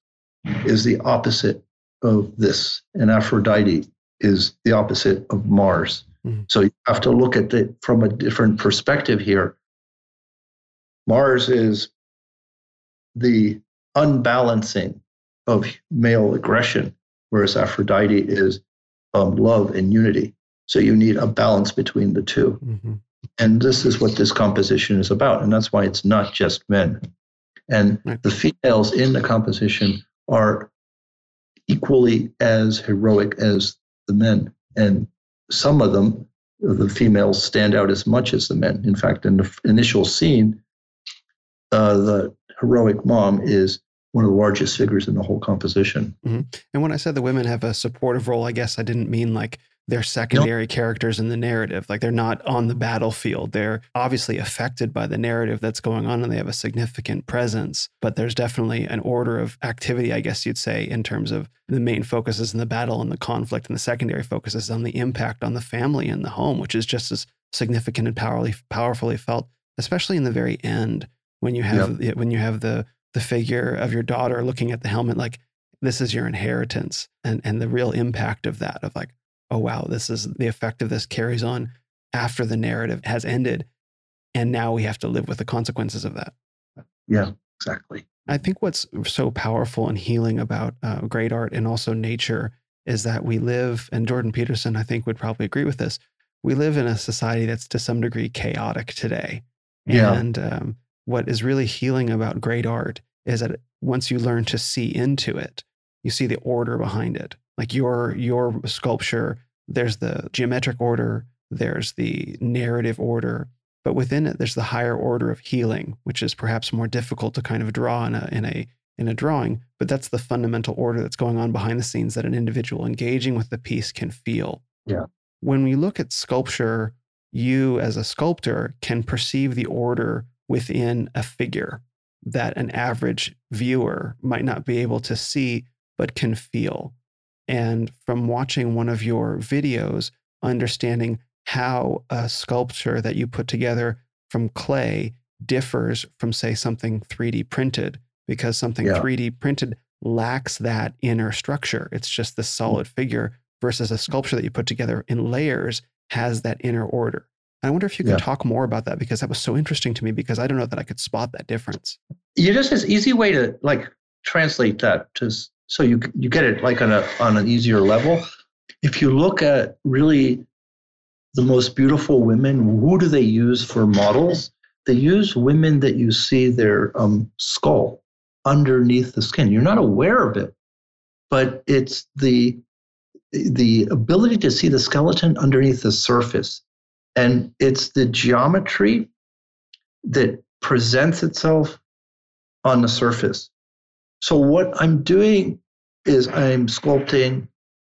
is the opposite of this, and Aphrodite is the opposite of Mars. Mm-hmm. So you have to look at it from a different perspective here. Mars is the unbalancing of male aggression, whereas Aphrodite is um, love and unity. So you need a balance between the 2 mm-hmm. And this is what this composition is about. And that's why it's not just men. And the females in the composition are equally as heroic as the men. And some of them, the females, stand out as much as the men. In fact, in the initial scene, uh, the heroic mom is one of the largest figures in the whole composition. Mm-hmm. And when I said the women have a supportive role, I guess I didn't mean like they're secondary nope. characters in the narrative. Like they're not on the battlefield. They're obviously affected by the narrative that's going on and they have a significant presence. But there's definitely an order of activity, I guess you'd say, in terms of the main focus is in the battle and the conflict, and the secondary focus is on the impact on the family and the home, which is just as significant and powerfully powerfully felt, especially in the very end when you have yep. when you have the the figure of your daughter looking at the helmet like this is your inheritance and and the real impact of that of like oh, wow, this is the effect of this carries on after the narrative has ended. And now we have to live with the consequences of that. Yeah, exactly. I think what's so powerful and healing about uh, great art and also nature is that we live, and Jordan Peterson, I think, would probably agree with this. We live in a society that's to some degree chaotic today. Yeah. And um, what is really healing about great art is that once you learn to see into it, you see the order behind it. Like your your sculpture, there's the geometric order, there's the narrative order, but within it there's the higher order of healing, which is perhaps more difficult to kind of draw in a in a in a drawing, but that's the fundamental order that's going on behind the scenes that an individual engaging with the piece can feel. Yeah. When we look at sculpture, you as a sculptor can perceive the order within a figure that an average viewer might not be able to see but can feel and from watching one of your videos, understanding how a sculpture that you put together from clay differs from, say, something 3D printed, because something yeah. 3D printed lacks that inner structure. It's just the mm. solid figure versus a sculpture that you put together in layers has that inner order. I wonder if you could yeah. talk more about that because that was so interesting to me because I don't know that I could spot that difference. You just this easy way to like translate that to so you you get it like on a on an easier level. If you look at really the most beautiful women, who do they use for models? They use women that you see their um, skull underneath the skin. You're not aware of it, but it's the the ability to see the skeleton underneath the surface, and it's the geometry that presents itself on the surface. So what I'm doing is I'm sculpting,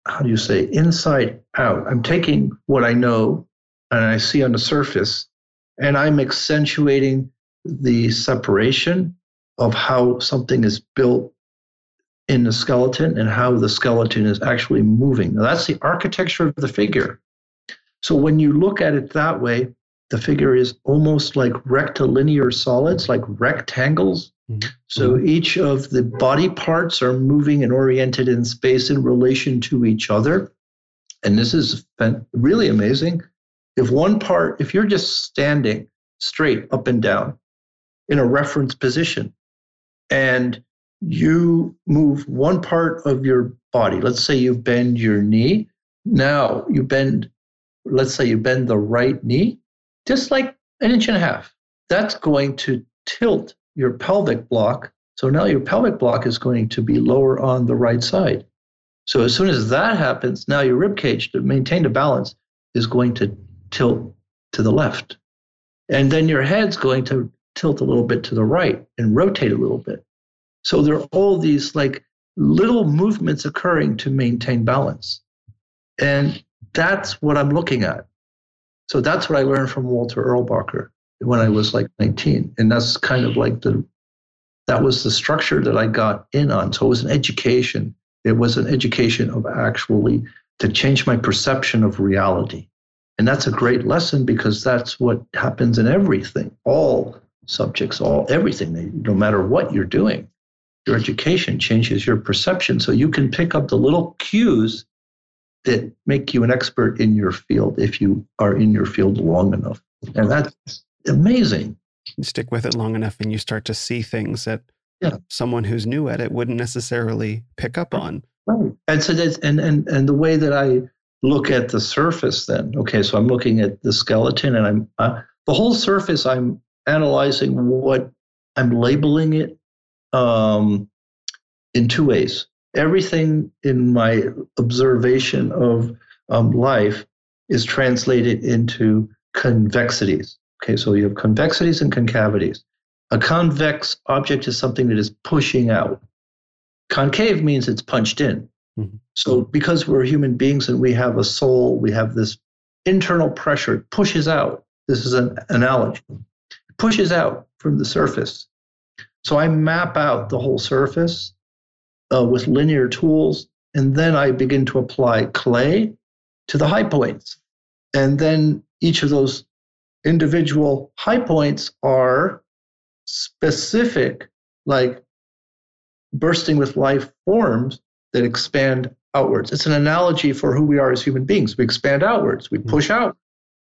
how do you say, inside out. I'm taking what I know and I see on the surface, and I'm accentuating the separation of how something is built in the skeleton and how the skeleton is actually moving. Now, that's the architecture of the figure. So when you look at it that way, the figure is almost like rectilinear solids, like rectangles. Mhm. So each of the body parts are moving and oriented in space in relation to each other. And this is really amazing. If one part, if you're just standing straight up and down in a reference position, and you move one part of your body, let's say you bend your knee, now you bend, let's say you bend the right knee, just like an inch and a half. That's going to tilt your pelvic block. So now your pelvic block is going to be lower on the right side. So as soon as that happens, now your rib cage to maintain the balance is going to tilt to the left. And then your head's going to tilt a little bit to the right and rotate a little bit. So there are all these like little movements occurring to maintain balance. And that's what I'm looking at. So that's what I learned from Walter Erlebacher when I was like 19. And that's kind of like the, that was the structure that I got in on. So it was an education. It was an education of actually to change my perception of reality. And that's a great lesson because that's what happens in everything, all subjects, all everything, no matter what you're doing. Your education changes your perception. So you can pick up the little cues that make you an expert in your field if you are in your field long enough. And that's amazing. You stick with it long enough and you start to see things that Yeah. someone who's new at it wouldn't necessarily pick up on. Right. And so that's and and and the way that I look at the surface then. Okay, so I'm looking at the skeleton and I'm uh, the whole surface I'm analyzing what I'm labeling it um, in two ways. Everything in my observation of um, life is translated into convexities. Okay, so you have convexities and concavities. A convex object is something that is pushing out. Concave means it's punched in. Mhm. So, because we're human beings and we have a soul, we have this internal pressure, it pushes out. This is an analogy. It pushes out from the surface. So, I map out the whole surface uh, with linear tools, and then I begin to apply clay to the high points. And then each of those individual high points are specific, like bursting with life forms that expand outwards. It's an analogy for who we are as human beings. We expand outwards, we push out.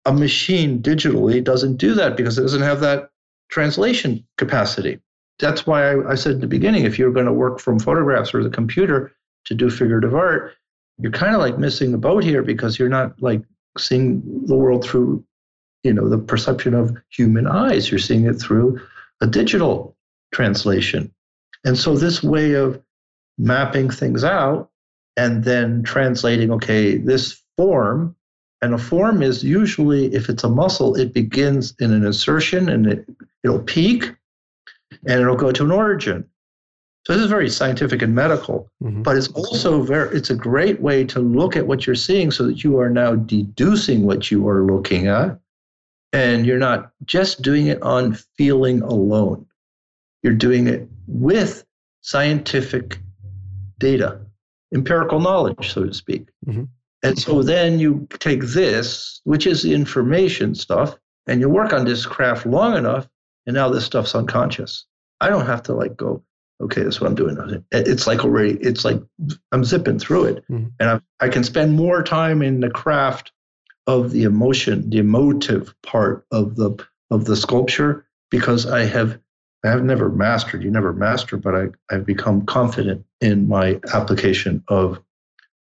A machine digitally doesn't do that because it doesn't have that translation capacity. That's why I, I said in the beginning if you're going to work from photographs or the computer to do figurative art, you're kind of like missing the boat here because you're not like seeing the world through you know the perception of human eyes. You're seeing it through a digital translation. And so this way of mapping things out and then translating okay this form and a form is usually if it's a muscle it begins in an insertion and it, it'll peak and it'll go to an origin so this is very scientific and medical Mhm. but it's also very it's a great way to look at what you're seeing so that you are now deducing what you are looking at and you're not just doing it on feeling alone you're doing it with scientific data empirical knowledge so to speak Mhm. and so then you take this which is the information stuff and you work on this craft long enough and now this stuff's unconscious i don't have to like go okay that's what i'm doing. It's like already it's like i'm zipping through it. Mhm. and I, I can spend more time in the craft of the emotion the emotive part of the of the sculpture because i have i have never mastered you never master but i i've become confident in my application of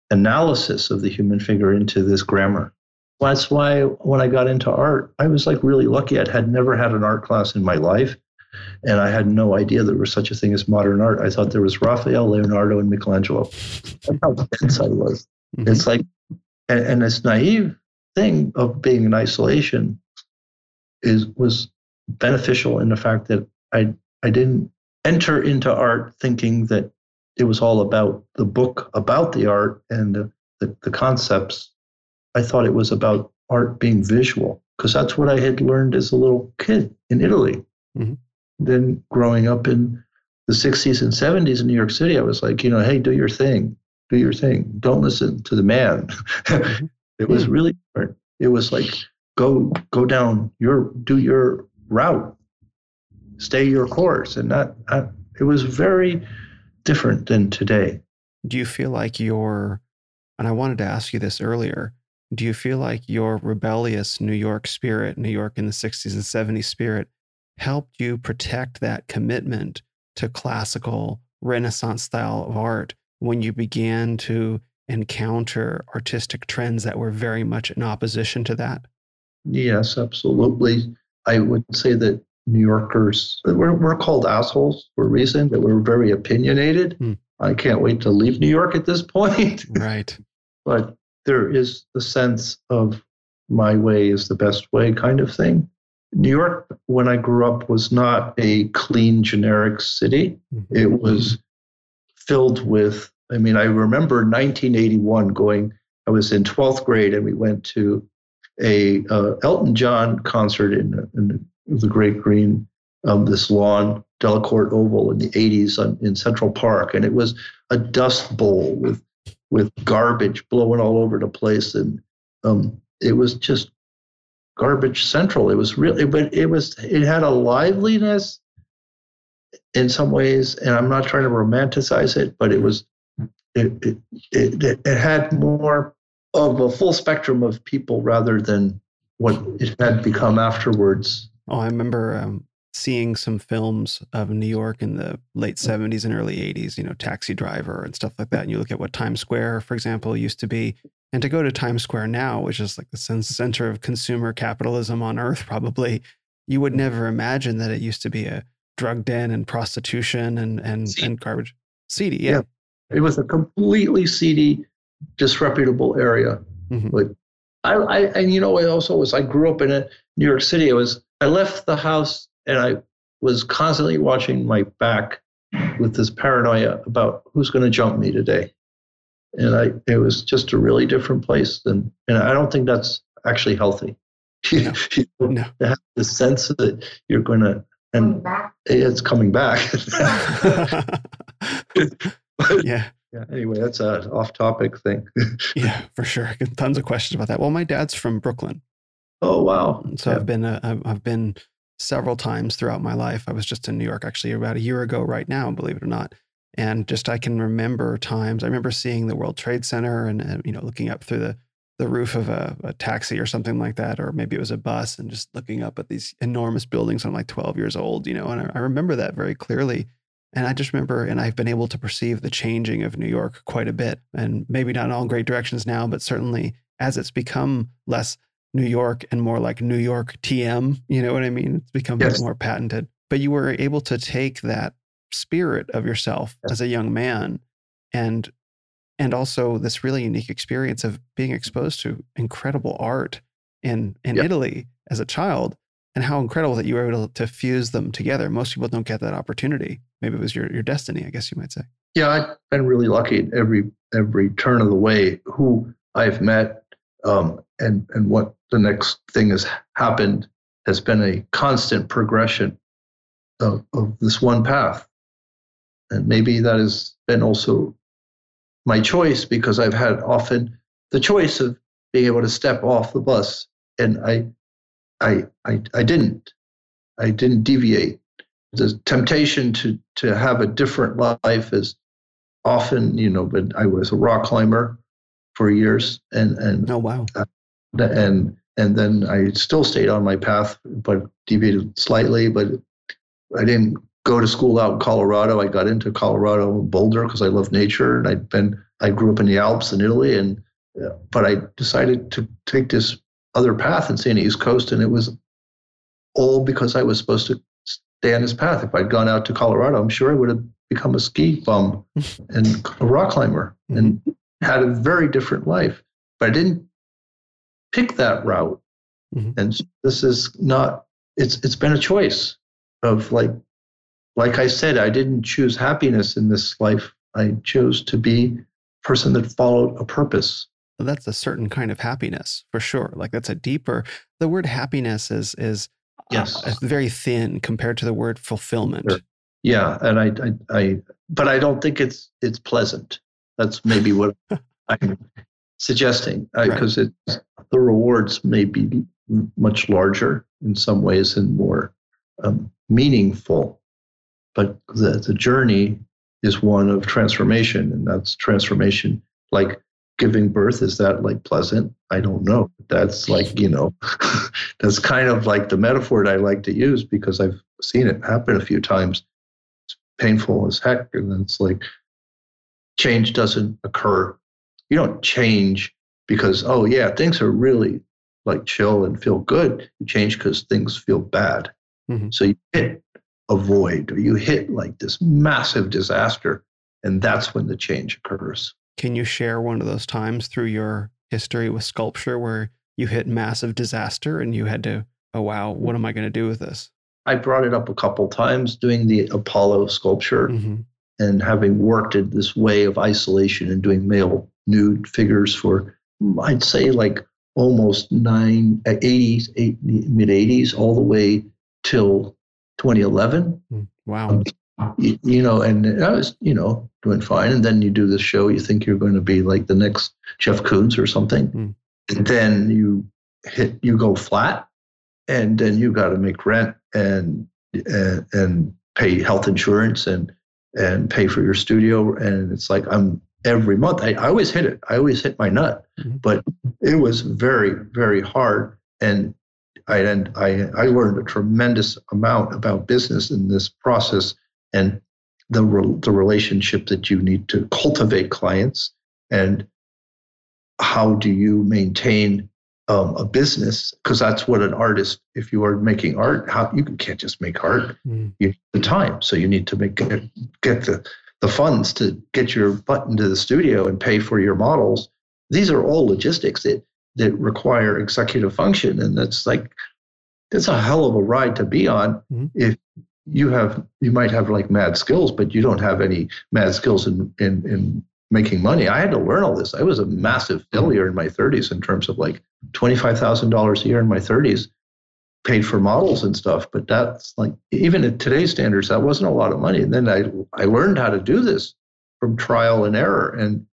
analysis of the human figure into this grammar. That's why when i got into art i was like really lucky. I had never had an art class in my life and I had no idea there was such a thing as modern art. I thought there was Raphael, Leonardo, and Michelangelo. That's how dense I was. Mhm. It's like, and, and this naive thing of being in isolation is was beneficial in the fact that I I didn't enter into art thinking that it was all about the book about the art and the, the, the concepts. I thought it was about art being visual because that's what I had learned as a little kid in Italy. Mhm. Then growing up in the 60s and 70s in New York City, I was like, you know, hey, do your thing, do your thing. Don't listen to the man. Mhm. *laughs* it was really different. It was like go go down your do your route, stay your course, and that I, it was very different than today. Do you feel like your, and I wanted to ask you this earlier, do you feel like your rebellious New York spirit, New York in the 60s and 70s spirit, helped you protect that commitment to classical Renaissance style of art when you began to encounter artistic trends that were very much in opposition to that? Yes, absolutely. I would say that New Yorkers, we're, we're called assholes for a reason, that we're very opinionated. Hmm. I can't wait to leave New York at this point. *laughs* Right. but there is the sense of my way is the best way kind of thing. New York, when I grew up, was not a clean, generic city. Mhm. It was filled with, I mean, I remember 1981 going, I was in 12th grade and we went to a uh, Elton John concert in, in the Great Green, um, this lawn, Delacorte Oval in the 80s on, in Central Park. And it was a dust bowl with, with garbage blowing all over the place. And um, it was just garbage central. It was really, but it was, it had a liveliness in some ways, and I'm not trying to romanticize it, but it was, it, it, it, it had more of a full spectrum of people rather than what it had become afterwards. Oh, I remember um, seeing some films of New York in the late 70s and early 80s, you know, Taxi Driver and stuff like that. And you look at what Times Square, for example, used to be. And to go to Times Square now, which is like the center of consumer capitalism on earth, probably, you would never imagine that it used to be a drug den and prostitution and, and, Seedy. and garbage. Seedy, yeah. Yeah. It was a completely seedy, disreputable area. Mhm. But I, I, and you know, I also was, I grew up in a, New York City. I was, I left the house and I was constantly watching my back with this paranoia about who's going to jump me today. And I, it was just a really different place than, and I don't think that's actually healthy. *laughs* No. you don't No. have the sense that you're going to, and back. it's coming back. *laughs* *laughs* yeah. yeah. Anyway, that's a off-topic thing. Yeah, for sure. Tons of questions about that. Well, my dad's from Brooklyn. oh wow! So Yeah. I've been uh, I've- I've been several times throughout my life. I was just in New York actually about a year ago right now, believe it or not. And just I can remember times. I remember seeing the World Trade Center and uh, you know looking up through the the roof of a, a taxi or something like that, or maybe it was a bus, and just looking up at these enormous buildings. I'm like 12 years old, you know, and I, I remember that very clearly. And I just remember, and I've been able to perceive the changing of New York quite a bit, and maybe not in all great directions now, but certainly as it's become less New York and more like New York TM. You know what I mean? It's become Yes. more patented. But you were able to take that spirit of yourself as a young man and and also this really unique experience of being exposed to incredible art in in Yeah. Italy as a child and how incredible that you were able to fuse them together. Most people don't get that opportunity. Maybe it was your your destiny, I guess you might say. Yeah, I've been really lucky at every every turn of the way. Who I've met, um, and and what the next thing has happened has been a constant progression of, of this one path, and maybe that has been also my choice because I've had often the choice of being able to step off the bus, and I, I, I, I didn't. I didn't deviate. The temptation to to have a different life is often, you know, but I was a rock climber for years and and Oh wow. Uh, and and then I still stayed on my path, but deviated slightly. But I didn't go to school out in Colorado. I got into Colorado Boulder because I love nature, and I'd been I grew up in the Alps in Italy, and but I decided to take this other path and stay on the East Coast, and it was all because I was supposed to stay on this path. If I'd gone out to Colorado, I'm sure I would have become a ski bum *laughs* and a rock climber and had a very different life. But I didn't pick that route. Mhm. And this is not it's it's been a choice of like like I said, I didn't choose happiness in this life. I chose to be a person that followed a purpose. that's a certain kind of happiness for sure. Like that's a deeper. The word happiness is is uh, Yes. it's very thin compared to the word fulfillment. Sure. Yeah, and I, I, I, but I don't think it's it's pleasant. That's maybe what *laughs* I'm suggesting Right. because it the rewards may be much larger in some ways and more um, meaningful, but the the journey is one of transformation, and that's transformation. Like giving birth, is that like pleasant? I don't know. That's like you know, *laughs* that's kind of like the metaphor that I like to use because I've seen it happen a few times. It's painful as heck, and then it's like change doesn't occur you don't change because oh yeah things are really like chill and feel good you change because things feel bad Mhm. so you hit a void or you hit like this massive disaster and that's when the change occurs Can you share one of those times through your history with sculpture where you hit massive disaster and you had to, oh wow, what am I going to do with this? i brought it up a couple times doing the apollo sculpture Mhm. and having worked at this way of isolation and doing male nude figures for i'd say like almost nine uh, 80s eight, mid 80s all the way till 2011 Mm. Wow. you, you know and i was you know doing fine and then you do this show you think you're going to be like the next jeff koons or something Mm. and then you hit you go flat and then you got to make rent and, and and pay health insurance and and pay for your studio and it's like i'm every month i, I always hit it i always hit my nut Mhm. but it was very very hard and I, and I, I learned a tremendous amount about business in this process and the, re- the relationship that you need to cultivate clients and how do you maintain um, a business? Because that's what an artist if you are making art how you can't just make art. Mm. you need the time. So you need to make get, get the the funds to get your butt into the studio and pay for your models. These are all logistics that that require executive function and that's like that's a hell of a ride to be on Mhm. if you have you might have like mad skills but you don't have any mad skills in in in making money. I had to learn all this. I was a massive failure in my 30s in terms of like $25000 a year in my 30s paid for models and stuff but that's like even at today's standards that wasn't a lot of money. And then i i learned how to do this from trial and error and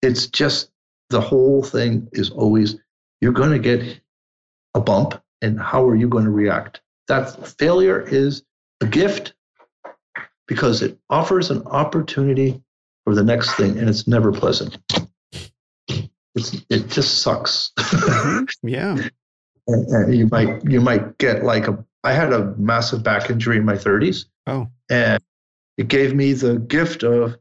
it's just the whole thing is always you're going to get a bump and how are you going to react that failure is a gift because it offers an opportunity for the next thing and it's never pleasant it's, it just sucks Mhm. *laughs* Yeah. And- and you might you might get like a i had a massive back injury in my 30s Oh. and it gave me the gift of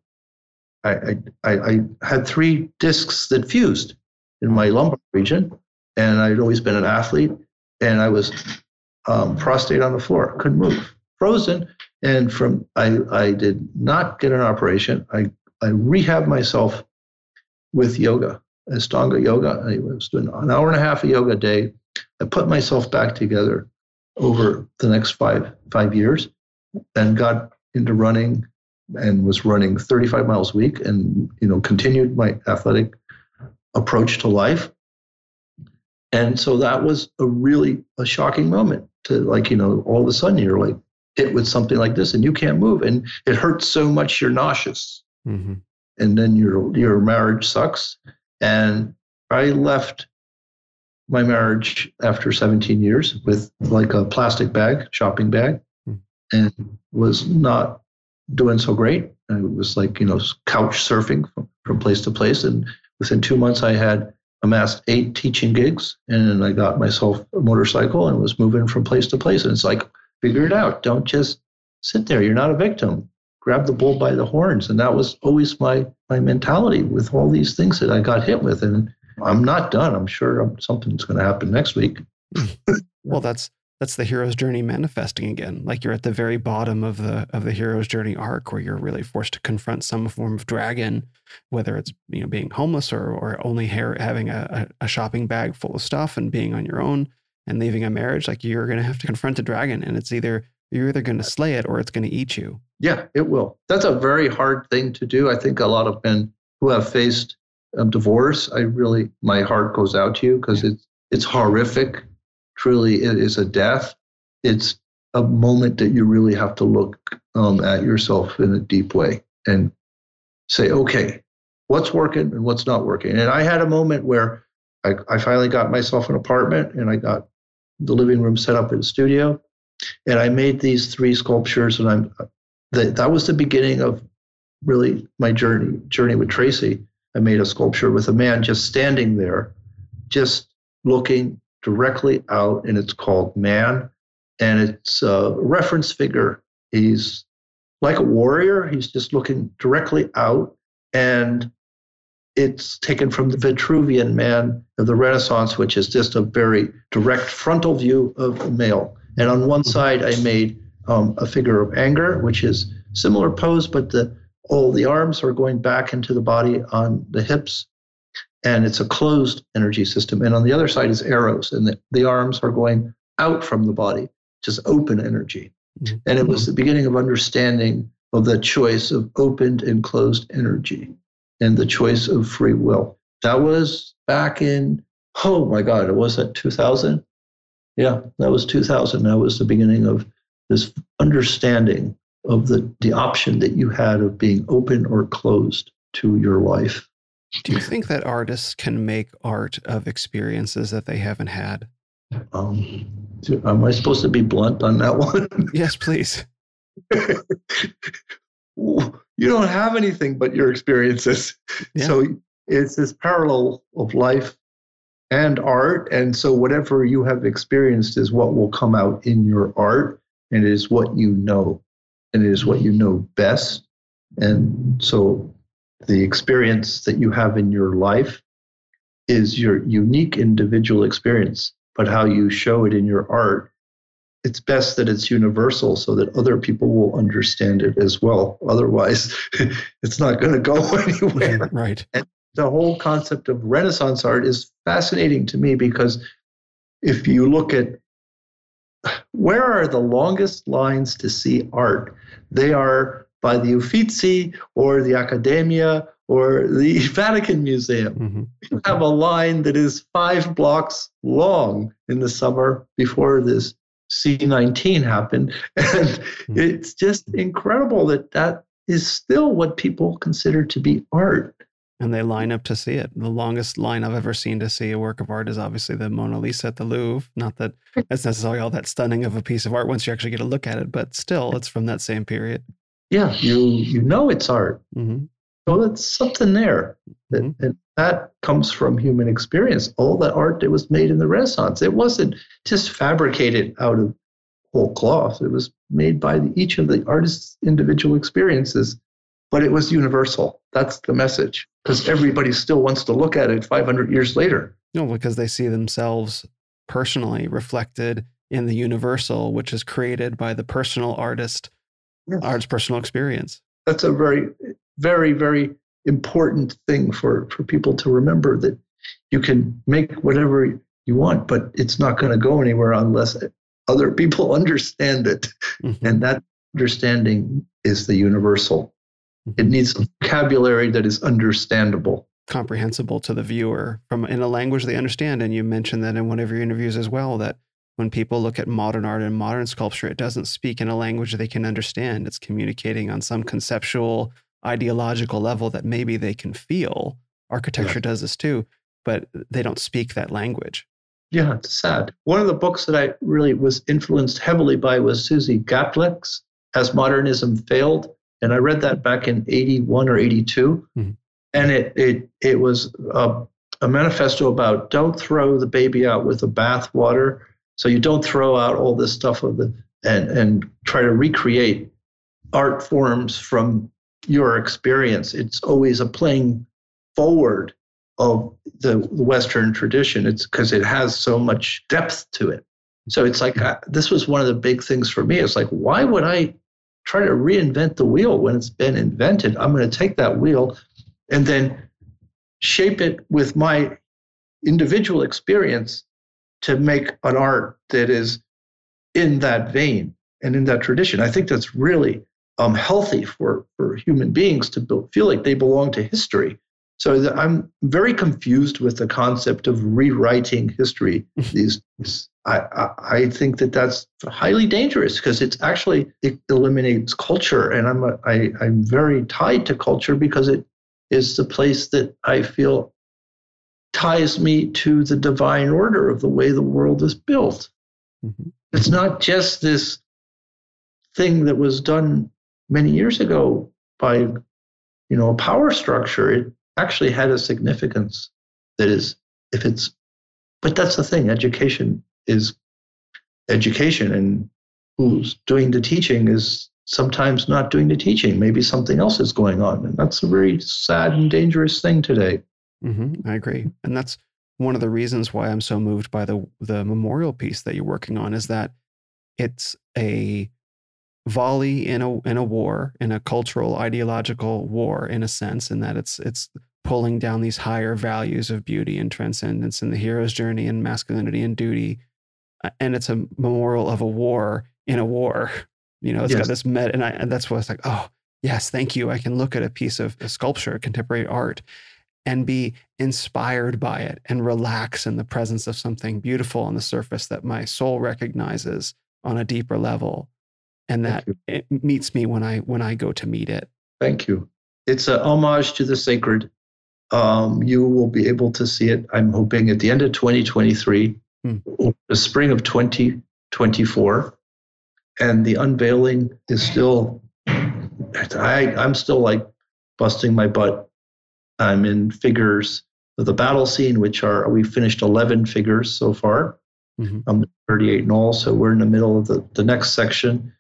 I, I, I, had three discs that fused in my lumbar region, and I'd always been an athlete, and I was um, prostate on the floor, couldn't move, frozen. And from I, I did not get an operation. I, I rehabbed myself with yoga, Ashtanga yoga. I was doing an hour and a half of yoga a day. I put myself back together over the next five five years, and got into running and was running 35 miles a week and you know continued my athletic approach to life. And so that was a really a shocking moment to like you know all of a sudden you're like hit with something like this and you can't move and it hurts so much you're nauseous. Hmm and then your your marriage sucks. And i left my marriage after 17 years with like a plastic bag shopping bag Hmm. and was not doing so great. I was like you know couch surfing from, from place to place. And within two months i had amassed eight teaching gigs and i got myself a motorcycle and was moving from place to place. And it's like figure it out. Don't just sit there. You're not a victim. Grab the bull by the horns. And that was always my my mentality with all these things that i got hit with. And i'm not done. I'm sure something's going to happen next week. Hmm. Well, that's that's the hero's journey manifesting again. Like you're at the very bottom of the of the hero's journey arc where you're really forced to confront some form of dragon, whether it's you know being homeless or or only hair, having a, a shopping bag full of stuff and being on your own and leaving a marriage. Like you're going to have to confront a dragon, and it's either you're either going to slay it or it's going to eat you. yeah it will that's a very hard thing to do i think a lot of men who have faced um, divorce i really my heart goes out to you because it's it's horrific truly it is a death it's a moment that you really have to look um, at yourself in a deep way and say okay what's working and what's not working. And I had a moment where I, I finally got myself an apartment and I got the living room set up in studio. And I made these three sculptures, and I'm that that was the beginning of really my journey journey with Traci. I made a sculpture with a man just standing there, just looking directly out, and it's called Man, and it's a reference figure. He's like a warrior. He's just looking directly out, and it's taken from the Vitruvian man of the Renaissance, which is just a very direct frontal view of a male. And on one side, I made um, a figure of anger, which is similar pose, but the all the arms are going back into the body on the hips, and it's a closed energy system. And on the other side is Eros, and the, the arms are going out from the body, just open energy. Mm-hmm. And it was the beginning of understanding of the choice of opened and closed energy and the choice of free will. That was back in, oh my God, it was that 2000? Yeah, that was 2000. That was the beginning of this understanding of the, the option that you had of being open or closed to your life. Do you think that artists can make art of experiences that they haven't had? Um, am I supposed to be blunt on that *laughs* one? yes, please. *laughs* you don't have anything but your experiences. Yeah. So it's this parallel of life and art. And so whatever you have experienced is what will come out in your art, and it is what you know, and it is what you know best. And so the experience that you have in your life is your unique individual experience, but how you show it in your art it's best that it's universal so that other people will understand it as well. Otherwise, *laughs* it's not going to go *laughs* anywhere. Right. And the whole concept of Renaissance art is fascinating to me because if you look at where are the longest lines to see art, they are by the Uffizi or the Accademia or the *laughs* Vatican Museum. Mm-hmm. You have a line that is five blocks long in the summer before this C19 happened. *laughs* And mm-hmm. it's just incredible that that is still what people consider to be art. And they line up to see it. The longest line I've ever seen to see a work of art is obviously the Mona Lisa at the Louvre. Not that *laughs* it's necessarily all that stunning of a piece of art once you actually get a look at it, but still, it's from that same period. Yeah, you you know it's art. Mm-hmm. So that's something there. That, mm-hmm. and that comes from human experience. All the art that was made in the Renaissance, it wasn't just fabricated out of whole cloth. It was made by the, each of the artist's individual experiences, but it was universal. That's the message because everybody still wants to look at it 500 years later. No, because they see themselves personally reflected in the universal, which is created by the personal artist. Art's personal experience. That's a very very, very important thing for, for people to remember that you can make whatever you want, but it's not going to go anywhere unless other people *laughs* understand it. Mm-hmm. And that understanding is the universal. Mm-hmm. It needs vocabulary that is understandable. Comprehensible to the viewer from in a language they understand. And you mentioned that in one of your interviews as well, that when people look at modern art and modern sculpture, it doesn't speak in a language they can understand. It's communicating on some conceptual ideological level that maybe they can feel. Architecture yeah. does this too, but they don't speak that language. Yeah, it's sad. One of the books that I really was influenced heavily by was Suzi Gablik's Has Modernism Failed? And I read that back in 81 or 82. Mm-hmm. And it, it, it was a, a manifesto about don't throw the baby out with the bathwater. So you don't throw out all this stuff of the and and try to recreate art forms from your experience. It's always a playing forward of the, Western tradition. It's because it has so much depth to it. So it's like uh, this was one of the big things for me. It's like, why would I try to reinvent the wheel when it's been invented? I'm going to take that wheel and then shape it with my individual experience to make an art that is in that vein and in that tradition. I think that's really um, healthy for, for human beings to build, feel like they belong to history. So I'm very confused with the concept of rewriting history *laughs* these days. I, I, I think that that's highly dangerous because it's actually it eliminates culture, and I'm a, I, I'm very tied to culture because it is the place that I feel ties me to the divine order of the way the world is built. Mm-hmm. It's not just this thing that was done many years ago by you know a power structure it actually had a significance that is if it's but that's the thing education is education and who's doing the teaching is sometimes not doing the teaching maybe something else is going on and that's a very sad and dangerous thing today mm-hmm. i agree and that's one of the reasons why i'm so moved by the the memorial piece that you're working on is that it's a volley in a in a war, in a cultural ideological war, in a sense, in that it's it's pulling down these higher values of beauty and transcendence and the hero's journey and masculinity and duty, and it's a memorial of a war in a war. *laughs* You know, it's yes. got this met, and, I, and that's why it's like, oh yes, thank you. I can look at a piece of sculpture, contemporary art, and be inspired by it and relax in the presence of something beautiful on the surface that my soul recognizes on a deeper level and that it meets me when I when I go to meet it. Thank you. It's a homage to the sacred. Um, you will be able to see it. I'm hoping at the end of 2023, hmm. the spring of 2024, and the unveiling is still. I I'm still like busting my butt. I'm in figures of the battle scene, which are we finished 11 figures so far. Mm-hmm. I'm 38 in all, so we're in the middle of the, the next section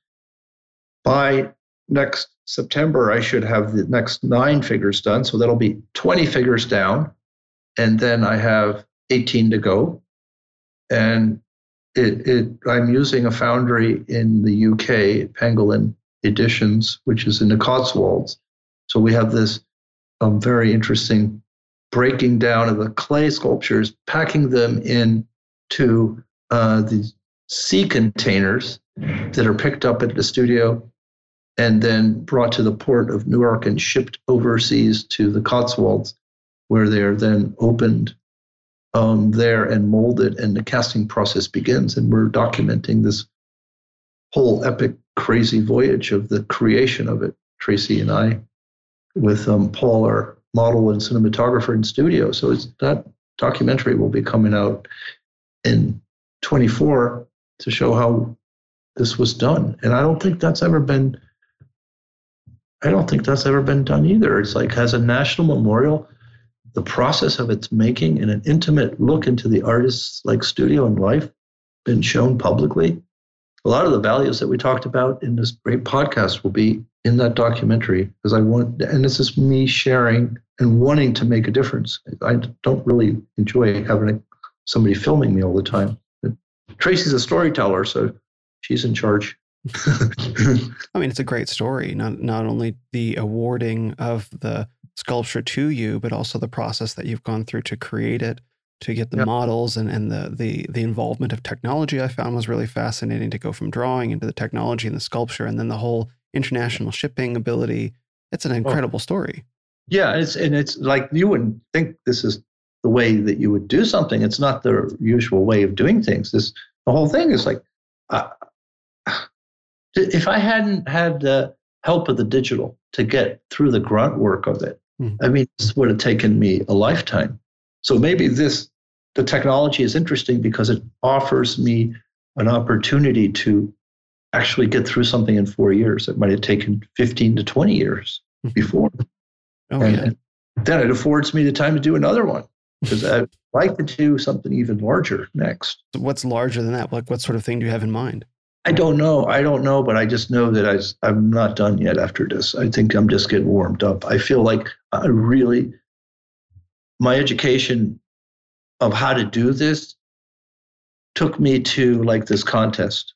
by next September, I should have the next nine figures done. So that'll be 20 figures down. And then I have 18 to go. And it, it, I'm using a foundry in the UK, Pangolin Editions, which is in the Cotswolds. So we have this um, very interesting breaking down of the clay sculptures, packing them into uh, these sea containers that are picked up at the studio and then brought to the port of Newark and shipped overseas to the Cotswolds, where they are then opened um, there and molded, and the casting process begins. And we're documenting this whole epic, crazy voyage of the creation of it, Traci and I, with um, Paul, our model and cinematographer in studio. So it's that documentary will be coming out in 24 to show how this was done. And I don't think that's ever been I don't think that's ever been done either. It's like has a national memorial, the process of its making and an intimate look into the artist's like studio and life been shown publicly. A lot of the values that we talked about in this great podcast will be in that documentary because I want, and this is me sharing and wanting to make a difference. I don't really enjoy having somebody filming me all the time. But Traci's a storyteller, so she's in charge. *laughs* I mean, it's a great story. Not not only the awarding of the sculpture to you, but also the process that you've gone through to create it, to get the yep. models and, and the the the involvement of technology. I found was really fascinating to go from drawing into the technology and the sculpture, and then the whole international shipping ability. It's an oh. incredible oh. story. Yeah, it's and it's like you wouldn't think this is the way that you would do something. It's not the usual way of doing things. This the whole thing is like. Uh, *sighs* if I hadn't had the help of the digital to get through the grunt work of it, mm. I mean, this would have taken me a lifetime. So maybe this, the technology is interesting because it offers me an opportunity to actually get through something in four years that might have taken 15 to 20 years mm. before. Oh, and, yeah. then it affords me the time to do another one because I'd like to do something even larger next. What's larger than that? Like, what sort of thing do you have in mind? I don't know. I don't know, but I just know that I, I'm not done yet after this. I think I'm just getting warmed up. I feel like I really, my education of how to do this took me to like this contest.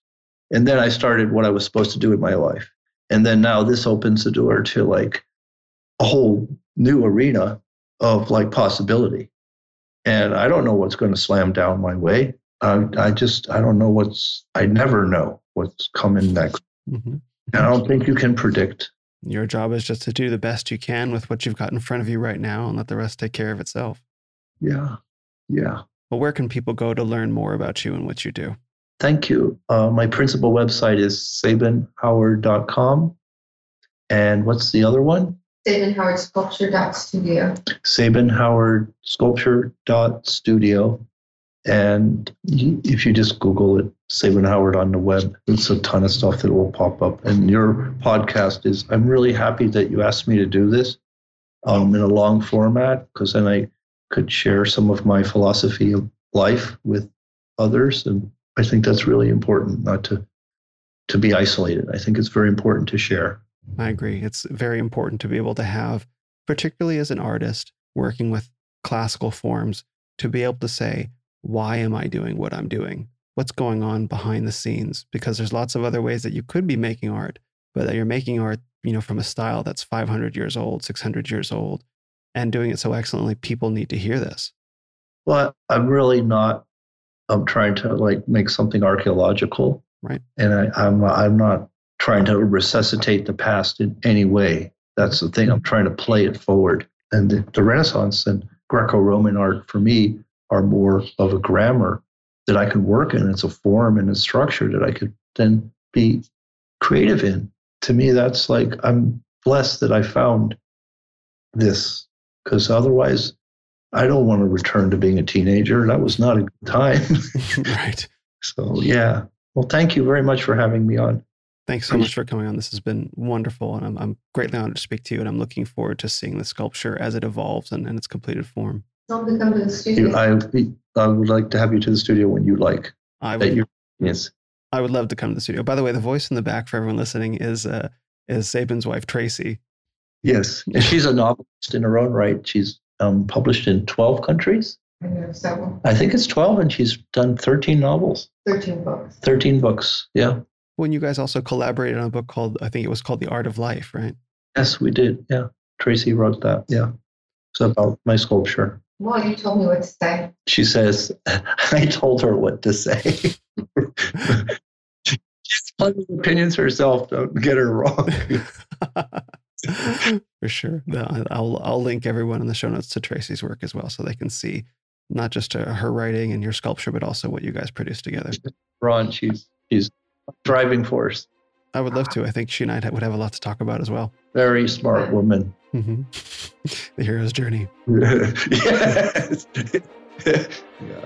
And then I started what I was supposed to do in my life. And then now this opens the door to like a whole new arena of like possibility. And I don't know what's going to slam down my way. I, I just I don't know what's I never know what's coming next. Mm-hmm. I don't think you can predict. Your job is just to do the best you can with what you've got in front of you right now and let the rest take care of itself. Yeah. Yeah. Well, where can people go to learn more about you and what you do? Thank you. Uh, my principal website is sabinhoward.com. And what's the other one? Sabin Howard Sculpture dot studio. Sabin Howard Sculpture dot studio. And if you just Google it, Sabin Howard on the web, it's a ton of stuff that will pop up. And your podcast is, I'm really happy that you asked me to do this um, in a long format because then I could share some of my philosophy of life with others. And I think that's really important not to to be isolated. I think it's very important to share. I agree. It's very important to be able to have, particularly as an artist working with classical forms, to be able to say, why am I doing what I'm doing? What's going on behind the scenes? Because there's lots of other ways that you could be making art, but that you're making art, you know, from a style that's 500 years old, 600 years old, and doing it so excellently. People need to hear this. Well, I'm really not. I'm trying to like make something archaeological, Right. And I, I'm I'm not trying to resuscitate the past in any way. That's the thing. I'm mm-hmm. trying to play it forward. And the, the Renaissance and Greco-Roman art for me are more of a grammar that I can work in. It's a form and a structure that I could then be creative in. To me, that's like I'm blessed that I found this because otherwise I don't want to return to being a teenager. That was not a good time. *laughs* right. so, yeah. Well, thank you very much for having me on. Thanks so much for coming on. This has been wonderful, and I'm, I'm greatly honored to speak to you. And I'm looking forward to seeing the sculpture as it evolves and in its completed form. Don't become to the studio. You, I, I would like to have you to the studio when you like. I would, you, yes. I would love to come to the studio. By the way, the voice in the back for everyone listening is uh, is Sabin's wife Traci. Yes. And she's a novelist in her own right. She's um, published in 12 countries. I know several, I think it's 12, and she's done 13 novels, 13 books. 13 books. Yeah. When you guys also collaborated on a book called, I think it was called The Art of Life, right? Yes, we did. Yeah. Traci wrote that. Yeah. It's about my sculpture. Well, you told me what to say. She says, *laughs* I told her what to say. *laughs* She's got her opinions herself. Don't get her wrong. *laughs* *laughs* For sure. I'll I'll link everyone in the show notes to Traci's work as well, so they can see not just uh, her writing and your sculpture, but also what you guys produce together. Ron, she's she's a driving force. I would love to. I think she and I would have a lot to talk about as well. Very smart woman. hmm *laughs* the hero's journey. *laughs* yes. yeah.